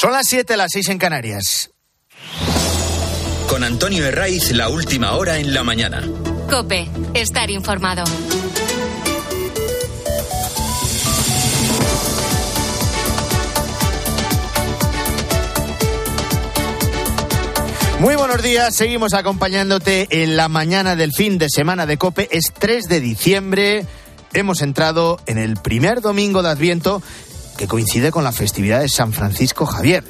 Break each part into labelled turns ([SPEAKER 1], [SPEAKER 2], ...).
[SPEAKER 1] Son las 7, las 6 en Canarias.
[SPEAKER 2] Con Antonio Herraiz, la última hora en la mañana.
[SPEAKER 3] Cope, estar informado.
[SPEAKER 1] Muy buenos días, seguimos acompañándote en la mañana del fin de semana de Cope. Es 3 de diciembre, hemos entrado en el primer domingo de Adviento que coincide con la festividad de San Francisco Javier.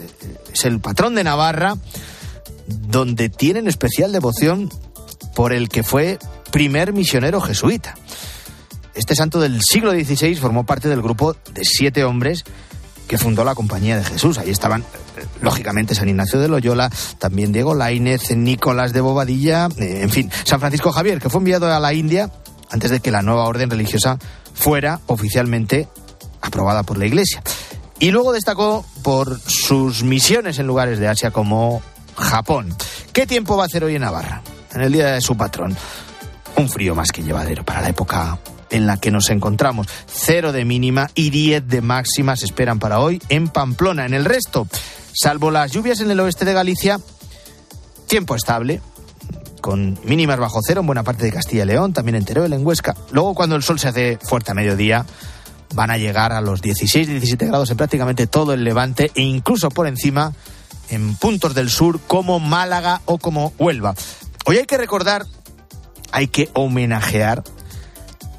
[SPEAKER 1] Es el patrón de Navarra, donde tienen especial devoción por el que fue primer misionero jesuita. Este santo del siglo XVI formó parte del grupo de siete hombres que fundó la Compañía de Jesús. Ahí estaban, lógicamente, San Ignacio de Loyola, también Diego Lainez, Nicolás de Bobadilla, eh, en fin, San Francisco Javier, que fue enviado a la India antes de que la nueva orden religiosa fuera oficialmente aprobada por la Iglesia. Y luego destacó por sus misiones en lugares de Asia como Japón. ¿Qué tiempo va a hacer hoy en Navarra? En el día de su patrón. Un frío más que llevadero para la época en la que nos encontramos. Cero de mínima y diez de máxima se esperan para hoy en Pamplona. En el resto, salvo las lluvias en el oeste de Galicia, tiempo estable, con mínimas bajo cero en buena parte de Castilla y León, también en Teruel, en Huesca. Luego, cuando el sol se hace fuerte a mediodía, van a llegar a los 16-17 grados en prácticamente todo el levante e incluso por encima en puntos del sur como Málaga o como Huelva. Hoy hay que recordar, hay que homenajear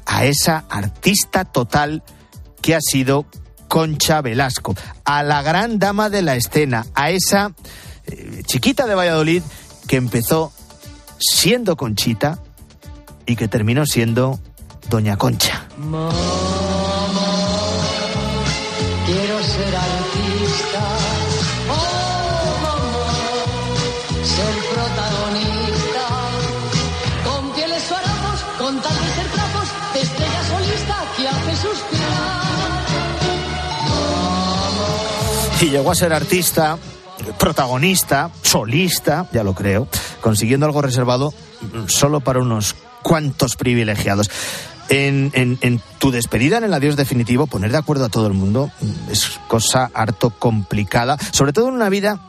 [SPEAKER 1] a esa artista total que ha sido Concha Velasco, a la gran dama de la escena, a esa eh, chiquita de Valladolid que empezó siendo Conchita y que terminó siendo Doña Concha. Y llegó a ser artista, protagonista, solista, ya lo creo, consiguiendo algo reservado solo para unos cuantos privilegiados. En, en- en tu despedida en el adiós definitivo, poner de acuerdo a todo el mundo es cosa harto complicada, sobre todo en una vida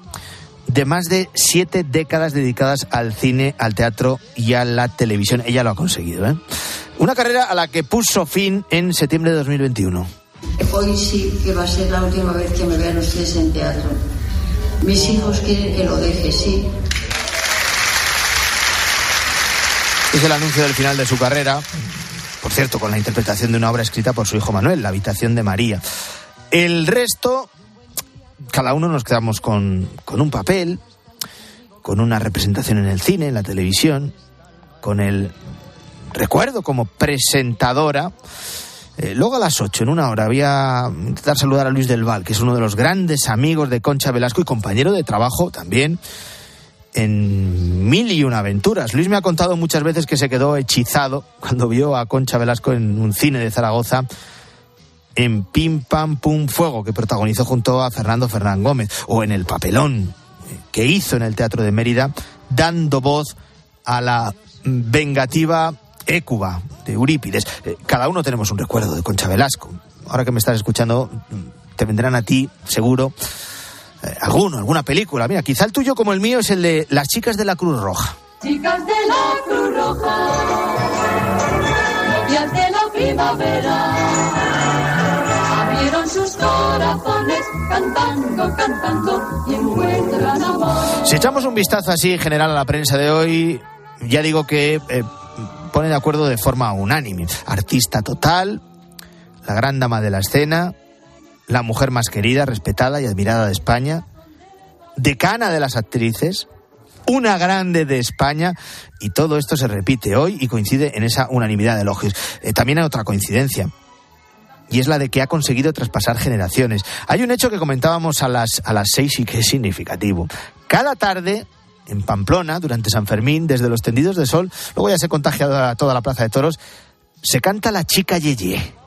[SPEAKER 1] de más de siete décadas dedicadas al cine, al teatro y a la televisión. Ella lo ha conseguido, ¿eh? Una carrera a la que puso fin en septiembre de 2021.
[SPEAKER 4] Hoy sí que va a ser la última vez que me vean ustedes en teatro. Mis hijos quieren que lo deje, sí.
[SPEAKER 1] Es el anuncio del final de su carrera, por cierto, con la interpretación de una obra escrita por su hijo Manuel, La habitación de María. El resto, cada uno nos quedamos con, con un papel, con una representación en el cine, en la televisión, con el recuerdo como presentadora. Eh, luego a las 8, en una hora, voy a intentar saludar a Luis del Val, que es uno de los grandes amigos de Concha Velasco y compañero de trabajo también en mil y una aventuras. Luis me ha contado muchas veces que se quedó hechizado cuando vio a Concha Velasco en un cine de Zaragoza en Pim Pam Pum Fuego, que protagonizó junto a Fernando Fernán Gómez, o en El Papelón, que hizo en el Teatro de Mérida, dando voz a la vengativa Écuba de Eurípides. Eh, Cada uno tenemos un recuerdo de Concha Velasco. Ahora que me estás escuchando, mm, te vendrán a ti, seguro, eh, alguno, alguna película. Mira, quizá el tuyo como el mío es el de Las chicas de la Cruz Roja.
[SPEAKER 5] Chicas de la Cruz Roja, novias de la primavera, abrieron sus corazones cantando, cantando y encuentran amor.
[SPEAKER 1] Si echamos un vistazo así general a la prensa de hoy, ya digo que eh, pone de acuerdo de forma unánime. Artista total, la gran dama de la escena, la mujer más querida, respetada y admirada de España, decana de las actrices, una grande de España, y todo esto se repite hoy y coincide en esa unanimidad de elogios. Eh, también hay otra coincidencia. Y es la de que ha conseguido traspasar generaciones. Hay un hecho que comentábamos a las, a las seis y que es significativo. Cada tarde, en Pamplona, durante San Fermín, desde los tendidos de sol, luego ya se contagia toda la plaza de toros, se canta la chica Yeye.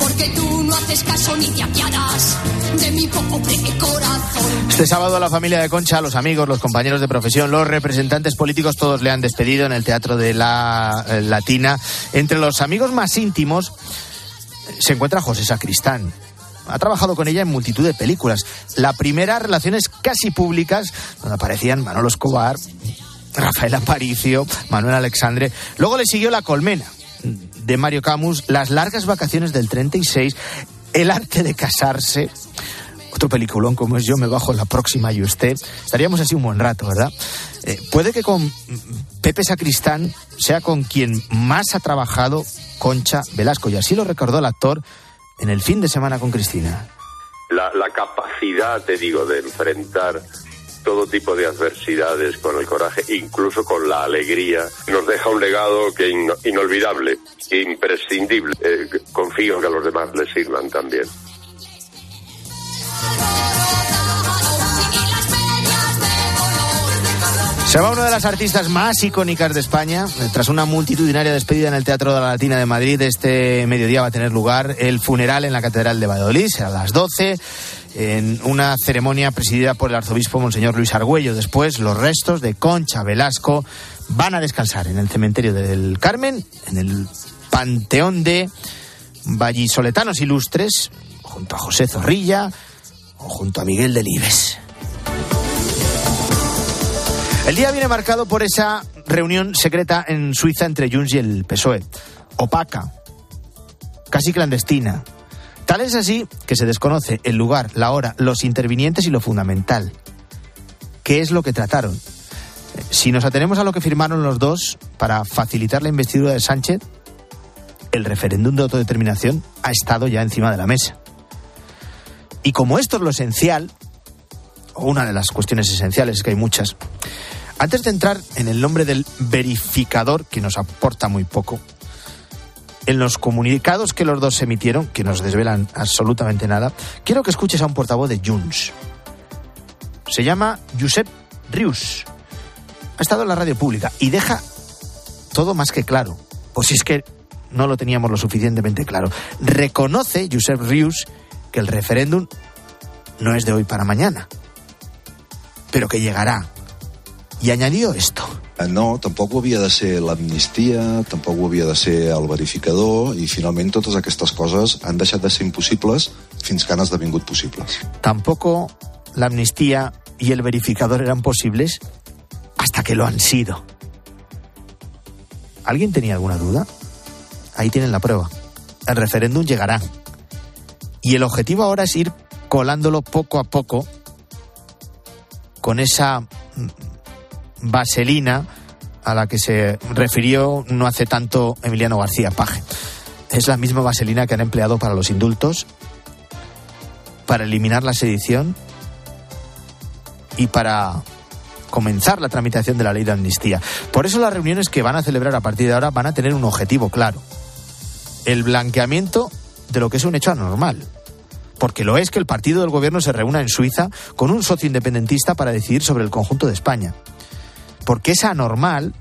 [SPEAKER 6] Porque tú no haces caso ni te de mi.
[SPEAKER 1] Este sábado la familia de Concha, los amigos, los compañeros de profesión, los representantes políticos, todos le han despedido en el Teatro de la eh, Latina. Entre los amigos más íntimos se encuentra José Sacristán. Ha trabajado con ella en multitud de películas. La primera, relaciones casi públicas, donde aparecían Manolo Escobar, Rafael Aparicio, Manuel Alexandre. Luego le siguió La Colmena, de Mario Camus, Las largas vacaciones del 36, El arte de casarse, otro peliculón como es Yo me bajo la próxima y usted. Estaríamos así un buen rato, ¿verdad? Eh, puede que con Pepe Sacristán sea con quien más ha trabajado Concha Velasco, y así lo recordó el actor en el fin de semana con Cristina.
[SPEAKER 7] La, la capacidad, te digo, de enfrentar todo tipo de adversidades con el coraje, incluso con la alegría, nos deja un legado que in- inolvidable, imprescindible. Eh, confío que a los demás les sirvan también.
[SPEAKER 1] Se va una de las artistas más icónicas de España. Tras una multitudinaria despedida en el Teatro de la Latina de Madrid, este mediodía va a tener lugar el funeral en la Catedral de Valladolid, será a las 12, en una ceremonia presidida por el arzobispo Monseñor Luis Argüello. Después, los restos de Concha Velasco van a descansar en el cementerio del Carmen, en el Panteón de Vallisoletanos Ilustres, junto a José Zorrilla o junto a Miguel Delibes. El día viene marcado por esa reunión secreta en Suiza entre Junts y el PSOE. Opaca, casi clandestina. Tal es así que se desconoce el lugar, la hora, los intervinientes y lo fundamental. ¿Qué es lo que trataron? Si nos atenemos a lo que firmaron los dos para facilitar la investidura de Sánchez, el referéndum de autodeterminación ha estado ya encima de la mesa. Y como esto es lo esencial, o una de las cuestiones esenciales, es que hay muchas, antes de entrar en el nombre del verificador, que nos aporta muy poco, en los comunicados que los dos emitieron, que nos desvelan absolutamente nada, quiero que escuches a un portavoz de Junts. Se llama Josep Rius. Ha estado en la radio pública y deja todo más que claro. O si es que no lo teníamos lo suficientemente claro. Reconoce Josep Rius que el referéndum no es de hoy para mañana, pero que llegará. I añadió esto.
[SPEAKER 8] No, tampoc ho havia de ser l'amnistia, tampoc ho havia de ser el verificador, i finalment totes aquestes coses han deixat de ser impossibles fins que han esdevingut possibles.
[SPEAKER 1] Tampoco la amnistía y el verificador eran posibles hasta que lo han sido. ¿Alguien tenía alguna duda? Ahí tienen la prueba. El referéndum llegará. Y el objetivo ahora es ir colándolo poco a poco con esa vaselina a la que se refirió no hace tanto Emiliano García Paje. Es la misma vaselina que han empleado para los indultos, para eliminar la sedición y para comenzar la tramitación de la ley de amnistía. Por eso las reuniones que van a celebrar a partir de ahora van a tener un objetivo claro. El blanqueamiento de lo que es un hecho anormal. Porque lo es que el partido del gobierno se reúna en Suiza con un socio independentista para decidir sobre el conjunto de España. Porque es anormal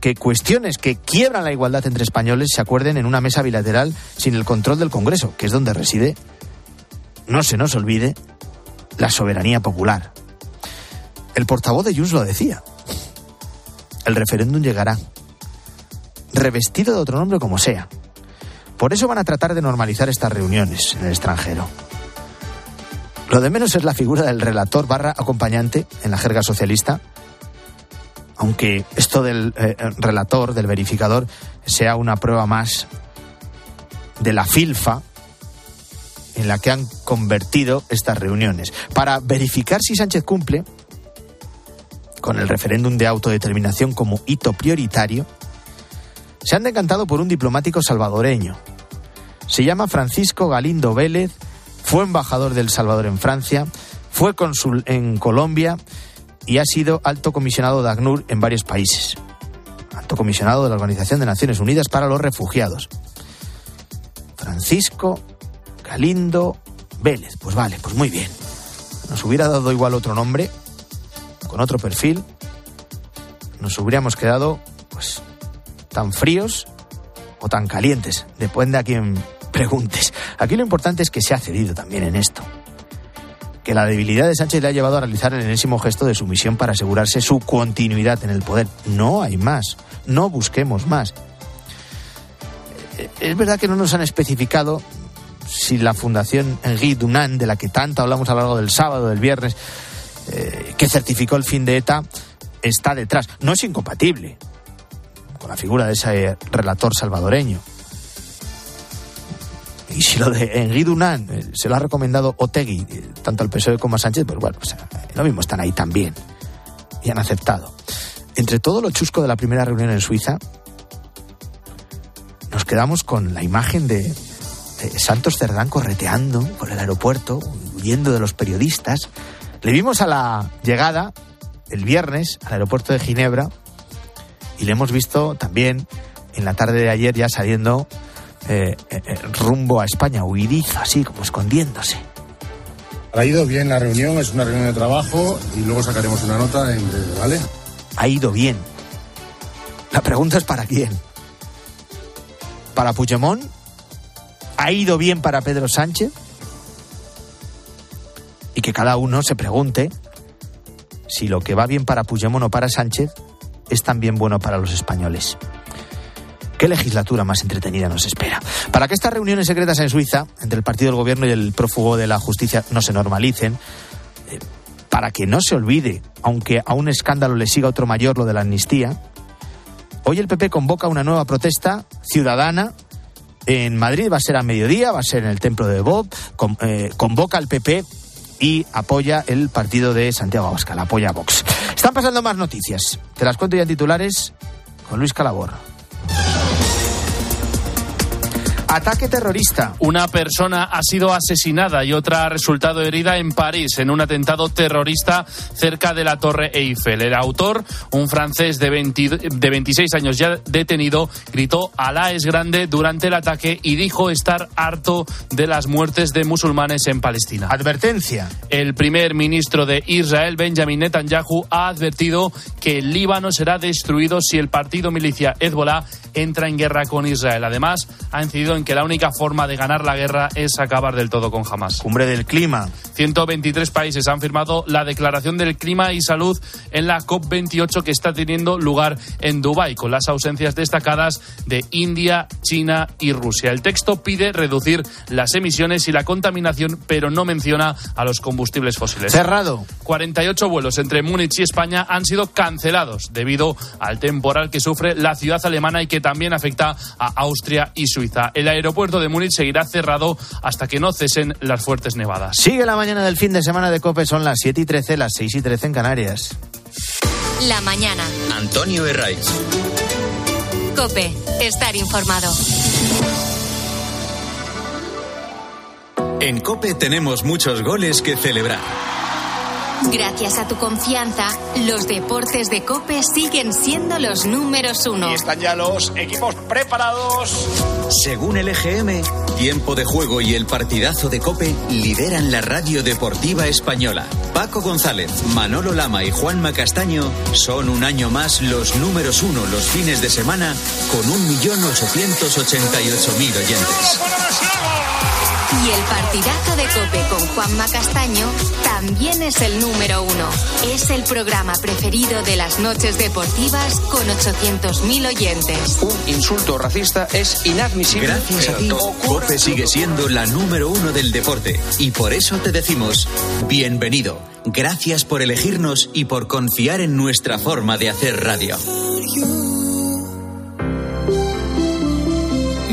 [SPEAKER 1] que cuestiones que quiebran la igualdad entre españoles se acuerden en una mesa bilateral sin el control del Congreso, que es donde reside, no se nos olvide, la soberanía popular. El portavoz de Junts lo decía. El referéndum llegará, revestido de otro nombre como sea. Por eso van a tratar de normalizar estas reuniones en el extranjero. Lo de menos es la figura del relator barra acompañante en la jerga socialista, aunque esto del eh, relator, del verificador, sea una prueba más de la filfa en la que han convertido estas reuniones. Para verificar si Sánchez cumple con el referéndum de autodeterminación como hito prioritario, se han decantado por un diplomático salvadoreño. Se llama Francisco Galindo Vélez, fue embajador del Salvador en Francia, fue cónsul en Colombia y ha sido alto comisionado de ACNUR en varios países. Alto comisionado de la Organización de Naciones Unidas para los Refugiados. Francisco Galindo Vélez. Pues vale, pues muy bien. Nos hubiera dado igual otro nombre, con otro perfil, nos hubiéramos quedado pues tan fríos o tan calientes, depende a quien preguntes. Aquí lo importante es que se ha cedido también en esto. Que la debilidad de Sánchez le ha llevado a realizar el enésimo gesto de sumisión para asegurarse su continuidad en el poder. No hay más, no busquemos más. Eh, Es verdad que no nos han especificado si la Fundación Henri Dunant, de la que tanto hablamos a lo largo del sábado, del viernes, eh, que certificó el fin de ETA, está detrás. No es incompatible con la figura de ese relator salvadoreño. Y si lo de Dunant eh, se lo ha recomendado Otegui, eh, tanto al PSOE como a Sánchez, pues bueno, pues, lo mismo están ahí también. Y han aceptado. Entre todo lo chusco de la primera reunión en Suiza, nos quedamos con la imagen de, de Santos Cerdán correteando por el aeropuerto, huyendo de los periodistas. Le vimos a la llegada el viernes al aeropuerto de Ginebra y le hemos visto también en la tarde de ayer ya saliendo eh, eh, rumbo a España, huidizo, así como escondiéndose.
[SPEAKER 9] Ha ido bien la reunión, es una reunión de trabajo y luego sacaremos una nota, en breve, ¿vale?
[SPEAKER 1] Ha ido bien. La pregunta es para quién. ¿Para Puigdemont? ¿Ha ido bien para Pedro Sánchez? Y que cada uno se pregunte si lo que va bien para Puigdemont o para Sánchez es también bueno para los españoles. ¿Qué legislatura más entretenida nos espera? Para que estas reuniones secretas en Suiza, entre el partido del gobierno y el prófugo de la justicia, no se normalicen, eh, para que no se olvide, aunque a un escándalo le siga otro mayor lo de la amnistía, hoy el PP convoca una nueva protesta ciudadana en Madrid, va a ser a mediodía, va a ser en el templo de Bob, eh, convoca al PP y apoya el partido de Santiago Abascal, apoya a Vox. Están pasando más noticias, te las cuento ya en titulares con Luis Calabor. Ataque terrorista.
[SPEAKER 10] Una persona ha sido asesinada y otra ha resultado herida en París en un atentado terrorista cerca de la Torre Eiffel. El autor, un francés de, 20 de 26 años ya detenido, gritó Alá es grande durante el ataque y dijo estar harto de las muertes de musulmanes en Palestina.
[SPEAKER 1] Advertencia.
[SPEAKER 10] El primer ministro de Israel, Benjamin Netanyahu, ha advertido que el Líbano será destruido si el partido milicia Hezbollah entra en guerra con Israel. Además, ha incidido en que la única forma de ganar la guerra es acabar del todo con Hamas.
[SPEAKER 1] Cumbre del clima.
[SPEAKER 10] 123 países han firmado la Declaración del Clima y Salud en la COP28 que está teniendo lugar en Dubái, con las ausencias destacadas de India, China y Rusia. El texto pide reducir las emisiones y la contaminación, pero no menciona a los combustibles fósiles.
[SPEAKER 1] Cerrado.
[SPEAKER 10] 48 vuelos entre Múnich y España han sido cancelados debido al temporal que sufre la ciudad alemana y que también afecta a Austria y Suiza. El aeropuerto de Múnich seguirá cerrado hasta que no cesen las fuertes nevadas.
[SPEAKER 1] Sigue la mañana del fin de semana de COPE, son las 7 y 13, las 6 y 13 en Canarias.
[SPEAKER 3] La mañana.
[SPEAKER 2] Antonio Herraiz.
[SPEAKER 3] Cope. Estar informado.
[SPEAKER 2] En Cope tenemos muchos goles que celebrar.
[SPEAKER 3] Gracias a tu confianza, los deportes de Cope siguen siendo los números uno.
[SPEAKER 11] Están ya los equipos preparados.
[SPEAKER 2] Según el EGM, tiempo de juego y el partidazo de Cope lideran la radio deportiva española. Paco González, Manolo Lama y Juanma Castaño son un año más los números uno los fines de semana con 1.888.000 oyentes.
[SPEAKER 3] Y el partidazo de Cope con Juanma Castaño también es el número uno. Es el programa preferido de las noches deportivas con 800.000 oyentes.
[SPEAKER 11] Un insulto racista es inadmisible.
[SPEAKER 2] Gracias a ti, Cope sigue siendo la número uno del deporte. Y por eso te decimos, bienvenido. Gracias por elegirnos y por confiar en nuestra forma de hacer radio.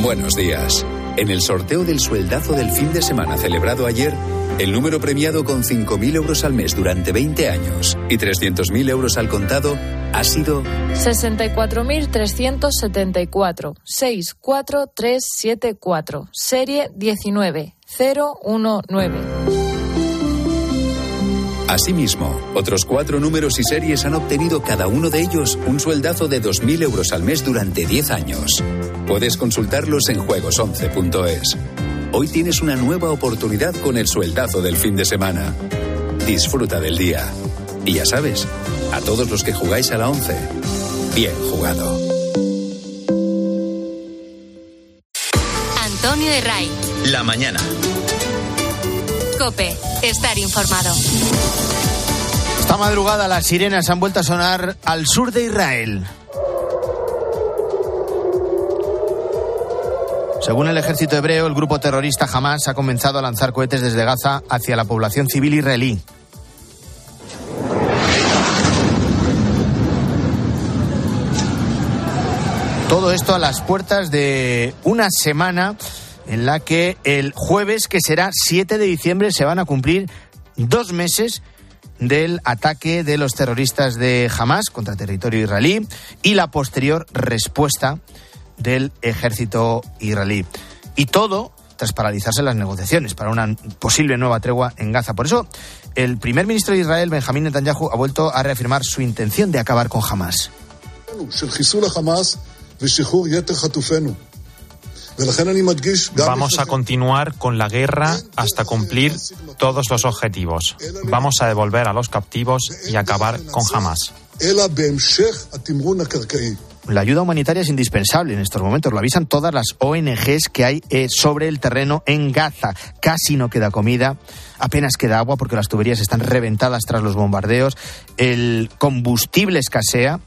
[SPEAKER 12] Buenos días. En el sorteo del sueldazo del fin de semana celebrado ayer, el número premiado con 5.000 euros al mes durante 20 años y 300.000 euros al contado ha sido
[SPEAKER 13] 64.374 64374 serie 19019.
[SPEAKER 12] Asimismo, otros cuatro números y series han obtenido cada uno de ellos un sueldazo de 2.000 euros al mes durante 10 años. Puedes consultarlos en juegos11.es. Hoy tienes una nueva oportunidad con el sueldazo del fin de semana. Disfruta del día. Y ya sabes, a todos los que jugáis a la 11, bien jugado.
[SPEAKER 3] Antonio de Ray.
[SPEAKER 2] La mañana.
[SPEAKER 3] Cope, estar informado.
[SPEAKER 1] Esta madrugada las sirenas han vuelto a sonar al sur de Israel. Según el ejército hebreo, el grupo terrorista Hamas ha comenzado a lanzar cohetes desde Gaza hacia la población civil israelí. Todo esto a las puertas de una semana en la que el jueves, que será 7 de diciembre, se van a cumplir dos meses del ataque de los terroristas de Hamas contra territorio israelí y la posterior respuesta del ejército israelí. Y todo tras paralizarse las negociaciones para una posible nueva tregua en Gaza. Por eso, el primer ministro de Israel, Benjamín Netanyahu, ha vuelto a reafirmar su intención de acabar con Hamas.
[SPEAKER 14] Vamos a continuar con la guerra hasta cumplir todos los objetivos. Vamos a devolver a los captivos y acabar con Hamas.
[SPEAKER 1] La ayuda humanitaria es indispensable en estos momentos, lo avisan todas las ONGs que hay eh, sobre el terreno en Gaza. Casi no queda comida, apenas queda agua porque las tuberías están reventadas tras los bombardeos, el combustible escasea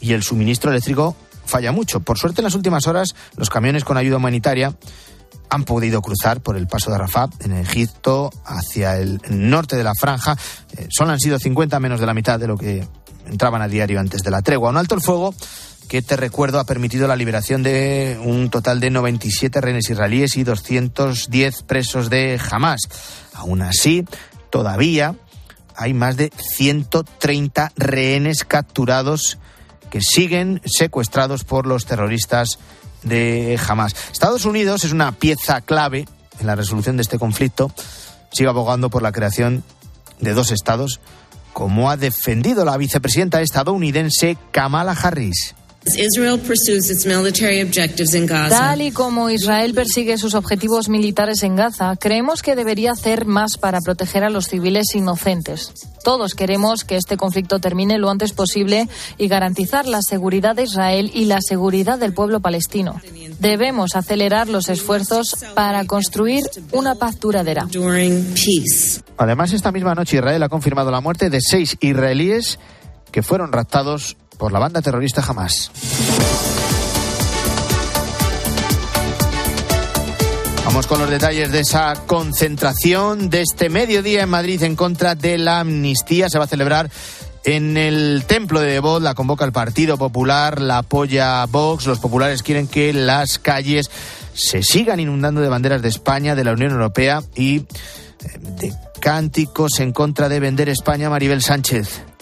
[SPEAKER 1] y el suministro eléctrico falla mucho. Por suerte, en las últimas horas, los camiones con ayuda humanitaria han podido cruzar por el paso de Rafah en Egipto hacia el norte de la franja. Eh, solo han sido 50 menos de la mitad de lo que entraban a diario antes de la tregua. Un alto el fuego que te recuerdo ha permitido la liberación de un total de 97 rehenes israelíes y 210 presos de Hamas. Aún así, todavía hay más de 130 rehenes capturados que siguen secuestrados por los terroristas de Hamas. Estados Unidos es una pieza clave en la resolución de este conflicto. Sigue abogando por la creación de dos estados, como ha defendido la vicepresidenta estadounidense Kamala Harris.
[SPEAKER 13] Tal y como Israel persigue sus objetivos militares en Gaza, creemos que debería hacer más para proteger a los civiles inocentes. Todos queremos que este conflicto termine lo antes posible y garantizar la seguridad de Israel y la seguridad del pueblo palestino. Debemos acelerar los esfuerzos para construir una paz duradera.
[SPEAKER 1] Además, esta misma noche Israel ha confirmado la muerte de seis israelíes que fueron raptados por la banda terrorista Hamas. Vamos con los detalles de esa concentración de este mediodía en Madrid en contra de la amnistía. Se va a celebrar en el templo de Devot, la convoca el Partido Popular, la apoya Vox. Los populares quieren que las calles se sigan inundando de banderas de España, de la Unión Europea y eh, de cánticos en contra de vender España. Maribel Sánchez.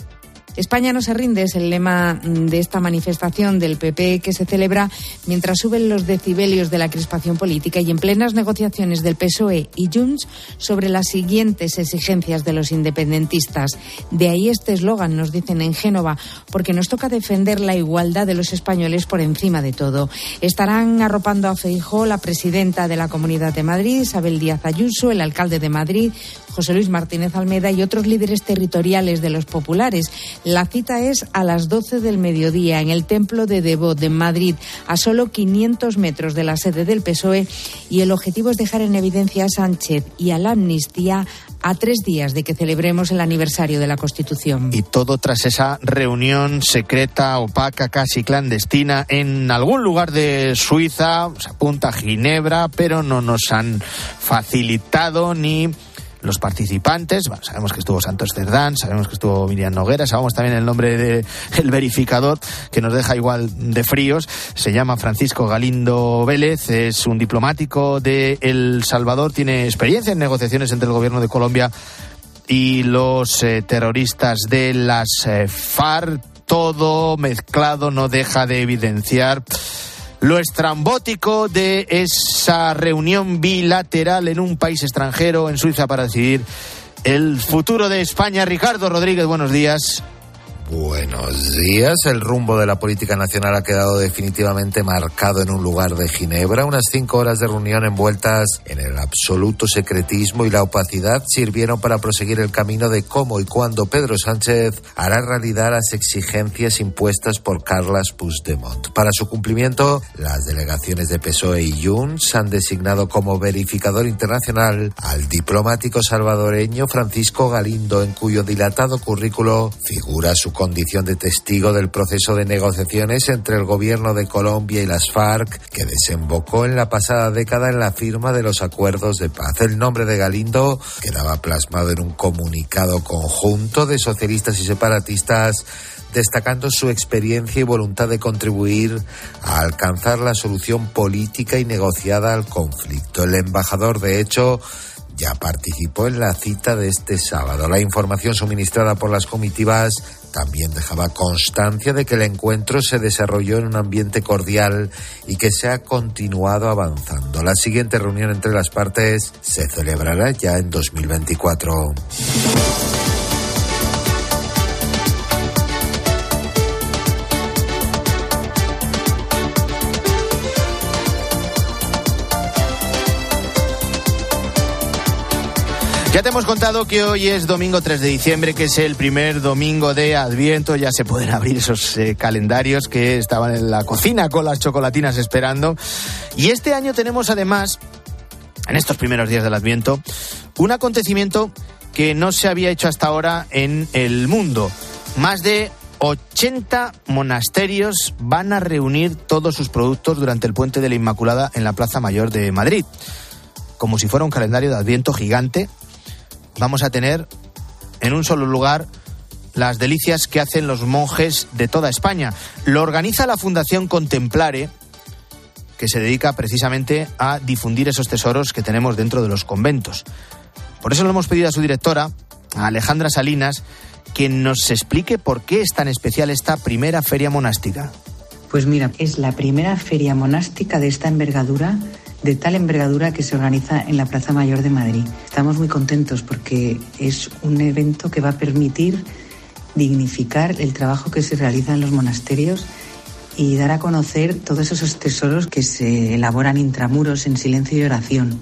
[SPEAKER 15] España no se rinde es el lema de esta manifestación del PP que se celebra mientras suben los decibelios de la crispación política y en plenas negociaciones del PSOE y Junts sobre las siguientes exigencias de los independentistas. De ahí este eslogan, nos dicen en Génova, porque nos toca defender la igualdad de los españoles por encima de todo. Estarán arropando a Feijó la presidenta de la Comunidad de Madrid, Isabel Díaz Ayuso, el alcalde de Madrid, José Luis Martínez Almeda y otros líderes territoriales de los populares. La cita es a las 12 del mediodía en el Templo de Devot de Madrid, a solo 500 metros de la sede del PSOE, y el objetivo es dejar en evidencia a Sánchez y a la amnistía a tres días de que celebremos el aniversario de la Constitución.
[SPEAKER 1] Y todo tras esa reunión secreta, opaca, casi clandestina en algún lugar de Suiza, se apunta a Ginebra, pero no nos han facilitado ni los participantes. Bueno, sabemos que estuvo Santos Cerdán, sabemos que estuvo Miriam Noguera, sabemos también el nombre del verificador, que nos deja igual de fríos. Se llama Francisco Galindo Vélez, es un diplomático de El Salvador, tiene experiencia en negociaciones entre el gobierno de Colombia y los eh, terroristas de las eh, FARC. Todo mezclado no deja de evidenciar lo estrambótico de esa reunión bilateral en un país extranjero, en Suiza, para decidir el futuro de España. Ricardo Rodríguez, buenos días.
[SPEAKER 16] Buenos días. El rumbo de la política nacional ha quedado definitivamente marcado en un lugar de Ginebra. Unas cinco horas de reunión envueltas en el absoluto secretismo y la opacidad sirvieron para proseguir el camino de cómo y cuándo Pedro Sánchez hará realidad las exigencias impuestas por Carlas Puigdemont. Para su cumplimiento, las delegaciones de PSOE y Junts han designado como verificador internacional al diplomático salvadoreño Francisco Galindo, en cuyo dilatado currículo figura su condición de testigo del proceso de negociaciones entre el gobierno de Colombia y las FARC, que desembocó en la pasada década en la firma de los acuerdos de paz. El nombre de Galindo quedaba plasmado en un comunicado conjunto de socialistas y separatistas destacando su experiencia y voluntad de contribuir a alcanzar la solución política y negociada al conflicto. El embajador, de hecho, ya participó en la cita de este sábado. La información suministrada por las comitivas también dejaba constancia de que el encuentro se desarrolló en un ambiente cordial y que se ha continuado avanzando. La siguiente reunión entre las partes se celebrará ya en 2024.
[SPEAKER 1] Ya te hemos contado que hoy es domingo 3 de diciembre, que es el primer domingo de Adviento. Ya se pueden abrir esos eh, calendarios que estaban en la cocina con las chocolatinas esperando. Y este año tenemos además, en estos primeros días del Adviento, un acontecimiento que no se había hecho hasta ahora en el mundo. Más de 80 monasterios van a reunir todos sus productos durante el puente de la Inmaculada en la Plaza Mayor de Madrid. Como si fuera un calendario de Adviento gigante vamos a tener en un solo lugar las delicias que hacen los monjes de toda España. Lo organiza la Fundación Contemplare, que se dedica precisamente a difundir esos tesoros que tenemos dentro de los conventos. Por eso le hemos pedido a su directora, a Alejandra Salinas, que nos explique por qué es tan especial esta primera feria monástica.
[SPEAKER 17] Pues mira, es la primera feria monástica de esta envergadura de tal envergadura que se organiza en la Plaza Mayor de Madrid. Estamos muy contentos porque es un evento que va a permitir dignificar el trabajo que se realiza en los monasterios y dar a conocer todos esos tesoros que se elaboran intramuros en silencio y oración.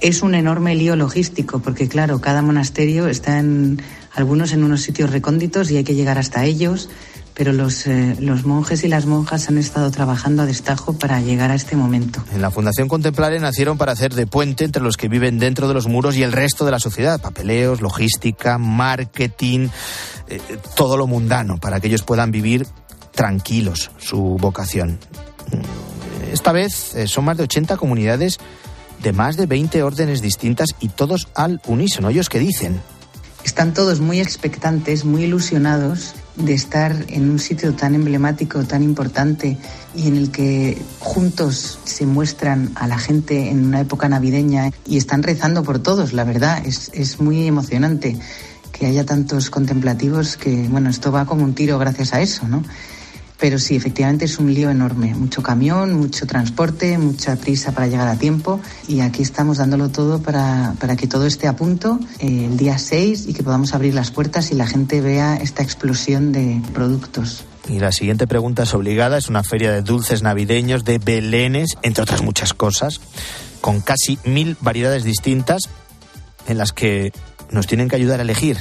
[SPEAKER 17] Es un enorme lío logístico porque, claro, cada monasterio está en algunos en unos sitios recónditos y hay que llegar hasta ellos pero los, eh, los monjes y las monjas han estado trabajando a destajo para llegar a este momento.
[SPEAKER 1] En la Fundación Contemplare nacieron para hacer de puente entre los que viven dentro de los muros y el resto de la sociedad. Papeleos, logística, marketing, eh, todo lo mundano, para que ellos puedan vivir tranquilos su vocación. Esta vez eh, son más de 80 comunidades de más de 20 órdenes distintas y todos al unísono. ¿Ellos qué dicen?
[SPEAKER 17] Están todos muy expectantes, muy ilusionados de estar en un sitio tan emblemático, tan importante y en el que juntos se muestran a la gente en una época navideña y están rezando por todos, la verdad, es, es muy emocionante que haya tantos contemplativos que, bueno, esto va como un tiro gracias a eso, ¿no? Pero sí, efectivamente es un lío enorme. Mucho camión, mucho transporte, mucha prisa para llegar a tiempo. Y aquí estamos dándolo todo para, para que todo esté a punto eh, el día 6 y que podamos abrir las puertas y la gente vea esta explosión de productos.
[SPEAKER 1] Y la siguiente pregunta es obligada. Es una feria de dulces navideños, de belenes, entre otras muchas cosas, con casi mil variedades distintas en las que nos tienen que ayudar a elegir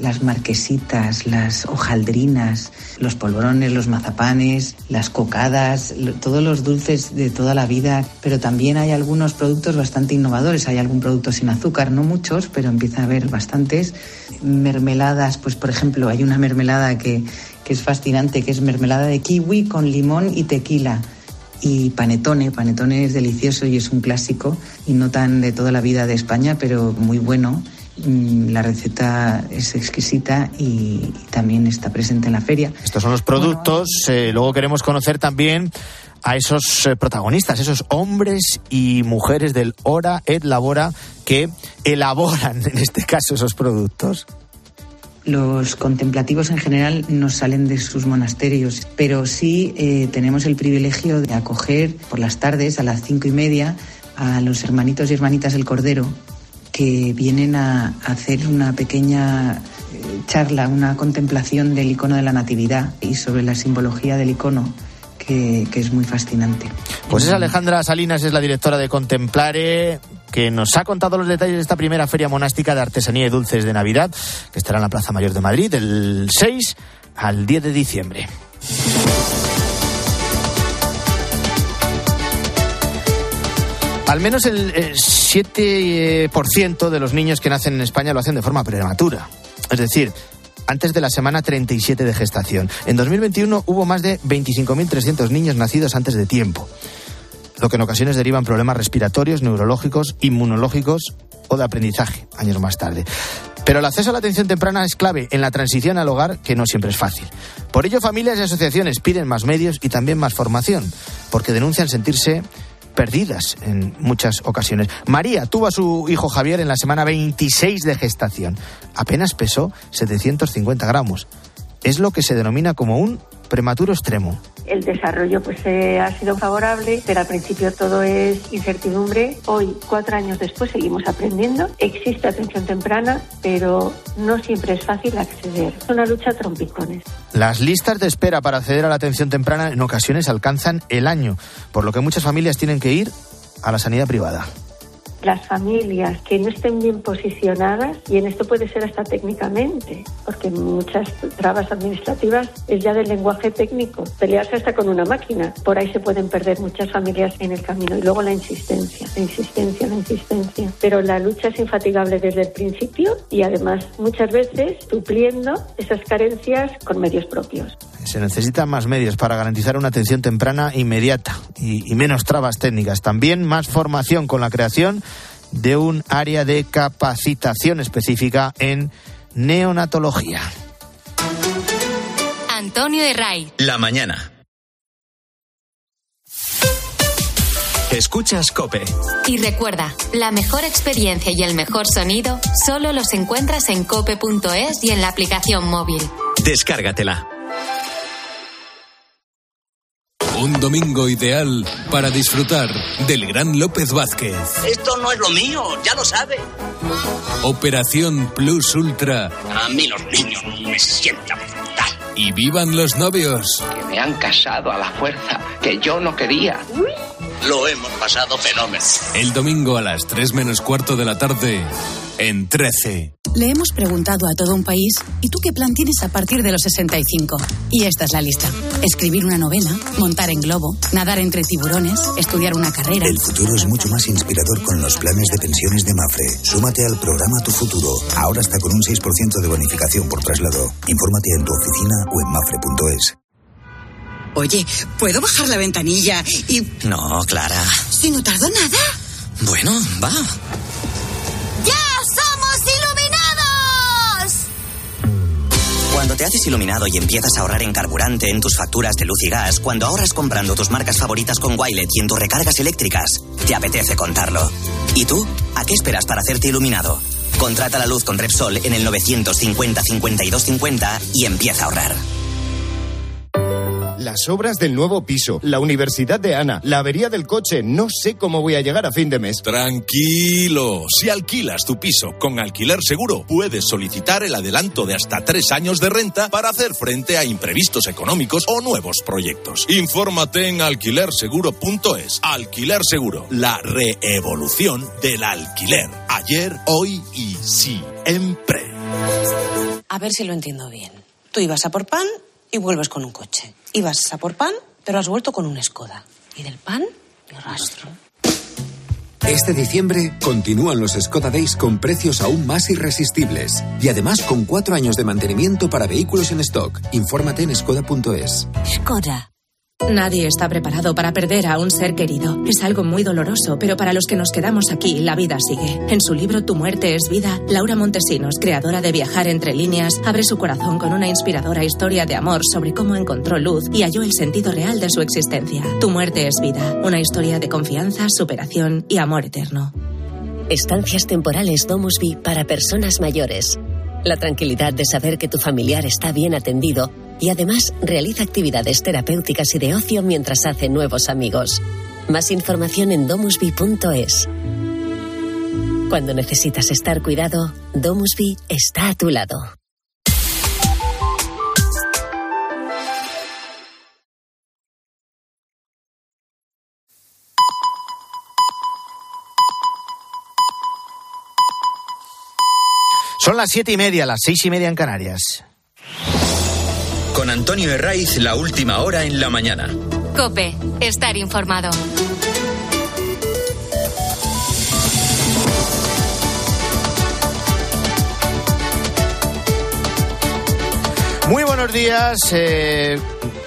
[SPEAKER 17] las marquesitas, las hojaldrinas, los polvorones, los mazapanes, las cocadas, todos los dulces de toda la vida, pero también hay algunos productos bastante innovadores. Hay algún producto sin azúcar, no muchos, pero empieza a haber bastantes. Mermeladas, pues por ejemplo, hay una mermelada que, que es fascinante, que es mermelada de kiwi con limón y tequila y panetone. Panetone es delicioso y es un clásico y no tan de toda la vida de España, pero muy bueno. Mm, la receta es exquisita y, también está presente en la feria.
[SPEAKER 1] Estos son los productos. Eh, luego queremos conocer también a esos eh, protagonistas, esos hombres y mujeres del Hora et Labora que elaboran, en este caso, esos productos.
[SPEAKER 17] Los contemplativos en general no salen de sus monasterios, pero sí eh, tenemos el privilegio de acoger por las tardes a las cinco y media a los hermanitos y hermanitas del Cordero, que vienen a hacer una pequeña eh, charla, una contemplación del icono de la Natividad y sobre la simbología del icono que, que, es muy fascinante.
[SPEAKER 1] Pues es Alejandra Salinas, es la directora de Contemplare, que nos ha contado los detalles de esta primera feria monástica de artesanía y dulces de Navidad, que estará en la Plaza Mayor de Madrid del 6 al 10 de diciembre. Al menos el 7% de los niños que nacen en España lo hacen de forma prematura. Es decir, antes de la semana 37 de gestación. En 2021 hubo más de 25.300 niños nacidos antes de tiempo, lo que en ocasiones deriva en problemas respiratorios, neurológicos, inmunológicos o de aprendizaje años más tarde. Pero el acceso a la atención temprana es clave en la transición al hogar, que no siempre es fácil. Por ello, familias y asociaciones piden más medios y también más formación, porque denuncian sentirse perdidas en muchas ocasiones. María tuvo a su hijo Javier en la semana 26 de gestación. Apenas pesó 750 gramos. Es lo que se denomina como un prematuro extremo.
[SPEAKER 18] El desarrollo pues eh, ha sido favorable, pero al principio todo es incertidumbre. Hoy, cuatro años después, seguimos aprendiendo. Existe atención temprana, pero no siempre es fácil acceder. Es una lucha a trompicones.
[SPEAKER 1] Las listas de espera para acceder a la atención temprana en ocasiones alcanzan el año, por lo que muchas familias tienen que ir a la sanidad privada
[SPEAKER 18] las familias que no estén bien posicionadas, y en esto puede ser hasta técnicamente, porque muchas trabas administrativas es ya del lenguaje técnico, pelearse hasta con una máquina. Por ahí se pueden perder muchas familias en el camino. Y luego la insistencia, la insistencia, la insistencia. Pero la lucha es infatigable desde el principio y además muchas veces supliendo esas carencias con medios propios.
[SPEAKER 1] Se necesitan más medios para garantizar una atención temprana inmediata y, y menos trabas técnicas. También más formación con la creación de un área de capacitación específica en neonatología.
[SPEAKER 3] Antonio de Ray.
[SPEAKER 2] La mañana. Escuchas Cope.
[SPEAKER 3] Y recuerda, la mejor experiencia y el mejor sonido solo los encuentras en cope.es y en la aplicación móvil.
[SPEAKER 2] Descárgatela.
[SPEAKER 19] Un domingo ideal para disfrutar del gran López Vázquez.
[SPEAKER 20] Esto no es lo mío, ya lo sabe.
[SPEAKER 19] Operación Plus Ultra.
[SPEAKER 20] A mí los niños me sientan fatal.
[SPEAKER 19] Y vivan los novios.
[SPEAKER 21] Que me han casado a la fuerza, que yo no quería.
[SPEAKER 20] Lo hemos pasado fenómeno.
[SPEAKER 19] El domingo a las 3 menos cuarto de la tarde, en 13.
[SPEAKER 22] Le hemos preguntado a todo un país, ¿y tú qué plan tienes a partir de los 65? Y esta es la lista. Escribir una novela, montar en globo, nadar entre tiburones, estudiar una carrera.
[SPEAKER 23] El futuro es mucho más inspirador con los planes de pensiones de Mafre. Súmate al programa Tu Futuro. Ahora está con un 6% de bonificación por traslado. Infórmate en tu oficina o en mafre.es.
[SPEAKER 24] Oye, ¿puedo bajar la ventanilla y...?
[SPEAKER 20] No, Clara.
[SPEAKER 24] Si no tardo nada.
[SPEAKER 20] Bueno, va.
[SPEAKER 24] ¡Ya somos iluminados!
[SPEAKER 20] Cuando te haces iluminado y empiezas a ahorrar en carburante en tus facturas de luz y gas, cuando ahorras comprando tus marcas favoritas con Wilet y en tus recargas eléctricas, te apetece contarlo. ¿Y tú? ¿A qué esperas para hacerte iluminado? Contrata la luz con Repsol en el 950 52 50 y empieza a ahorrar.
[SPEAKER 25] Las obras del nuevo piso, la universidad de Ana, la avería del coche. No sé cómo voy a llegar a fin de mes.
[SPEAKER 19] Tranquilo. Si alquilas tu piso con alquiler seguro, puedes solicitar el adelanto de hasta tres años de renta para hacer frente a imprevistos económicos o nuevos proyectos. Infórmate en alquilerseguro.es. Alquiler Seguro, la reevolución del alquiler. Ayer, hoy y siempre.
[SPEAKER 26] A ver si lo entiendo bien. Tú ibas a por pan y vuelves con un coche. Ibas a por pan, pero has vuelto con un Skoda. Y del pan, ni rastro.
[SPEAKER 12] Este diciembre continúan los Skoda Days con precios aún más irresistibles. Y además con cuatro años de mantenimiento para vehículos en stock. Infórmate en skoda.es.
[SPEAKER 22] Skoda. Nadie está preparado para perder a un ser querido. Es algo muy doloroso, pero para los que nos quedamos aquí, la vida sigue. En su libro Tu muerte es vida, Laura Montesinos, creadora de Viajar entre líneas, abre su corazón con una inspiradora historia de amor sobre cómo encontró luz y halló el sentido real de su existencia. Tu muerte es vida, una historia de confianza, superación y amor eterno.
[SPEAKER 27] Estancias temporales Domusby para personas mayores. La tranquilidad de saber que tu familiar está bien atendido y además realiza actividades terapéuticas y de ocio mientras hace nuevos amigos. Más información en domusby.es. Cuando necesitas estar cuidado, Domusby está a tu lado.
[SPEAKER 1] Son las siete y media, las seis y media en Canarias.
[SPEAKER 2] Con Antonio Herraiz, la última hora en la mañana.
[SPEAKER 3] Cope, estar informado.
[SPEAKER 1] Muy buenos días. eh,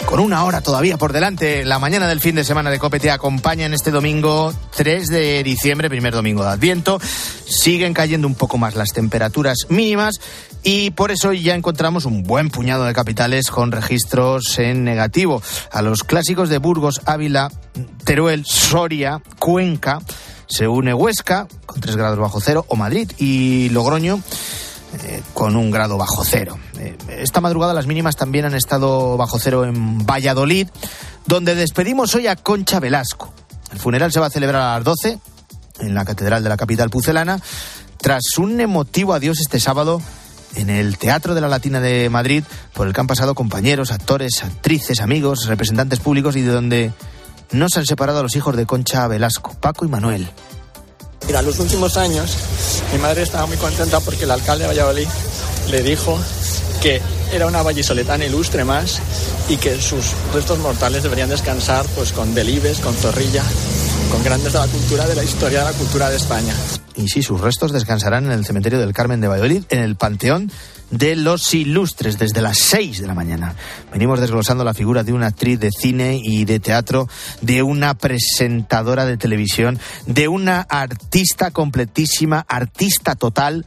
[SPEAKER 1] con una hora todavía por delante, la mañana del fin de semana de Cope te acompaña en este domingo 3 de diciembre, primer domingo de Adviento. Siguen cayendo un poco más las temperaturas mínimas y por eso ya encontramos un buen puñado de capitales con registros en negativo. A los clásicos de Burgos, Ávila, Teruel, Soria, Cuenca, se une Huesca con 3 grados bajo cero o Madrid y Logroño eh, con un grado bajo cero. Eh, esta madrugada las mínimas también han estado bajo cero en Valladolid, donde despedimos hoy a Concha Velasco. El funeral se va a celebrar a las 12 en la Catedral de la capital pucelana, tras un emotivo adiós este sábado en el Teatro de la Latina de Madrid, por el que han pasado compañeros, actores, actrices, amigos, representantes públicos y de donde no se han separado los hijos de Concha Velasco, Paco y Manuel.
[SPEAKER 28] Mira, los últimos años mi madre estaba muy contenta porque el alcalde de Valladolid le dijo que era una vallisoletana ilustre más y que sus restos mortales deberían descansar pues con Delibes, con Zorrilla, con grandes de la cultura, de la historia de la cultura de España.
[SPEAKER 1] Y sí, sus restos descansarán en el cementerio del Carmen de Valladolid, en el Panteón de los Ilustres, desde las 6 de la mañana. Venimos desglosando la figura de una actriz de cine y de teatro, de una presentadora de televisión, de una artista completísima, artista total,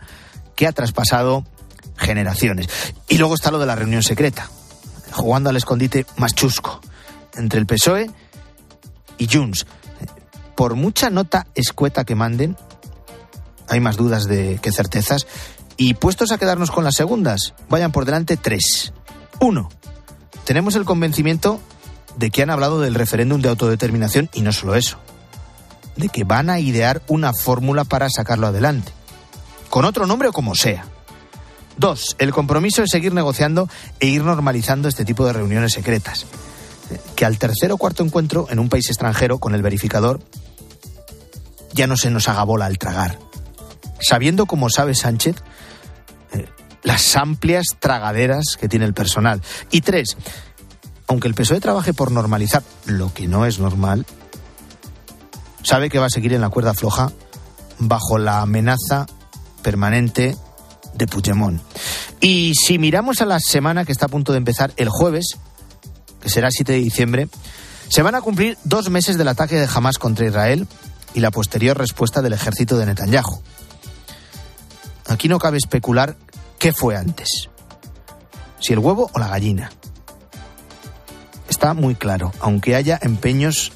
[SPEAKER 1] que ha traspasado generaciones. Y luego está lo de la reunión secreta, jugando al escondite más chusco, entre el PSOE y Junts. Por mucha nota escueta que manden, hay más dudas de que certezas. Y puestos a quedarnos con las segundas, vayan por delante tres. Uno, tenemos el convencimiento de que han hablado del referéndum de autodeterminación y no solo eso, de que van a idear una fórmula para sacarlo adelante, con otro nombre o como sea. Dos, el compromiso es seguir negociando e ir normalizando este tipo de reuniones secretas. Que al tercer o cuarto encuentro en un país extranjero con el verificador ya no se nos haga bola al tragar. Sabiendo, como sabe Sánchez, las amplias tragaderas que tiene el personal. Y tres, aunque el PSOE trabaje por normalizar lo que no es normal, sabe que va a seguir en la cuerda floja bajo la amenaza permanente de Puigdemont. Y si miramos a la semana que está a punto de empezar el jueves, que será 7 de diciembre, se van a cumplir dos meses del ataque de Hamas contra Israel y la posterior respuesta del ejército de Netanyahu. Aquí no cabe especular qué fue antes, si el huevo o la gallina. Está muy claro, aunque haya empeños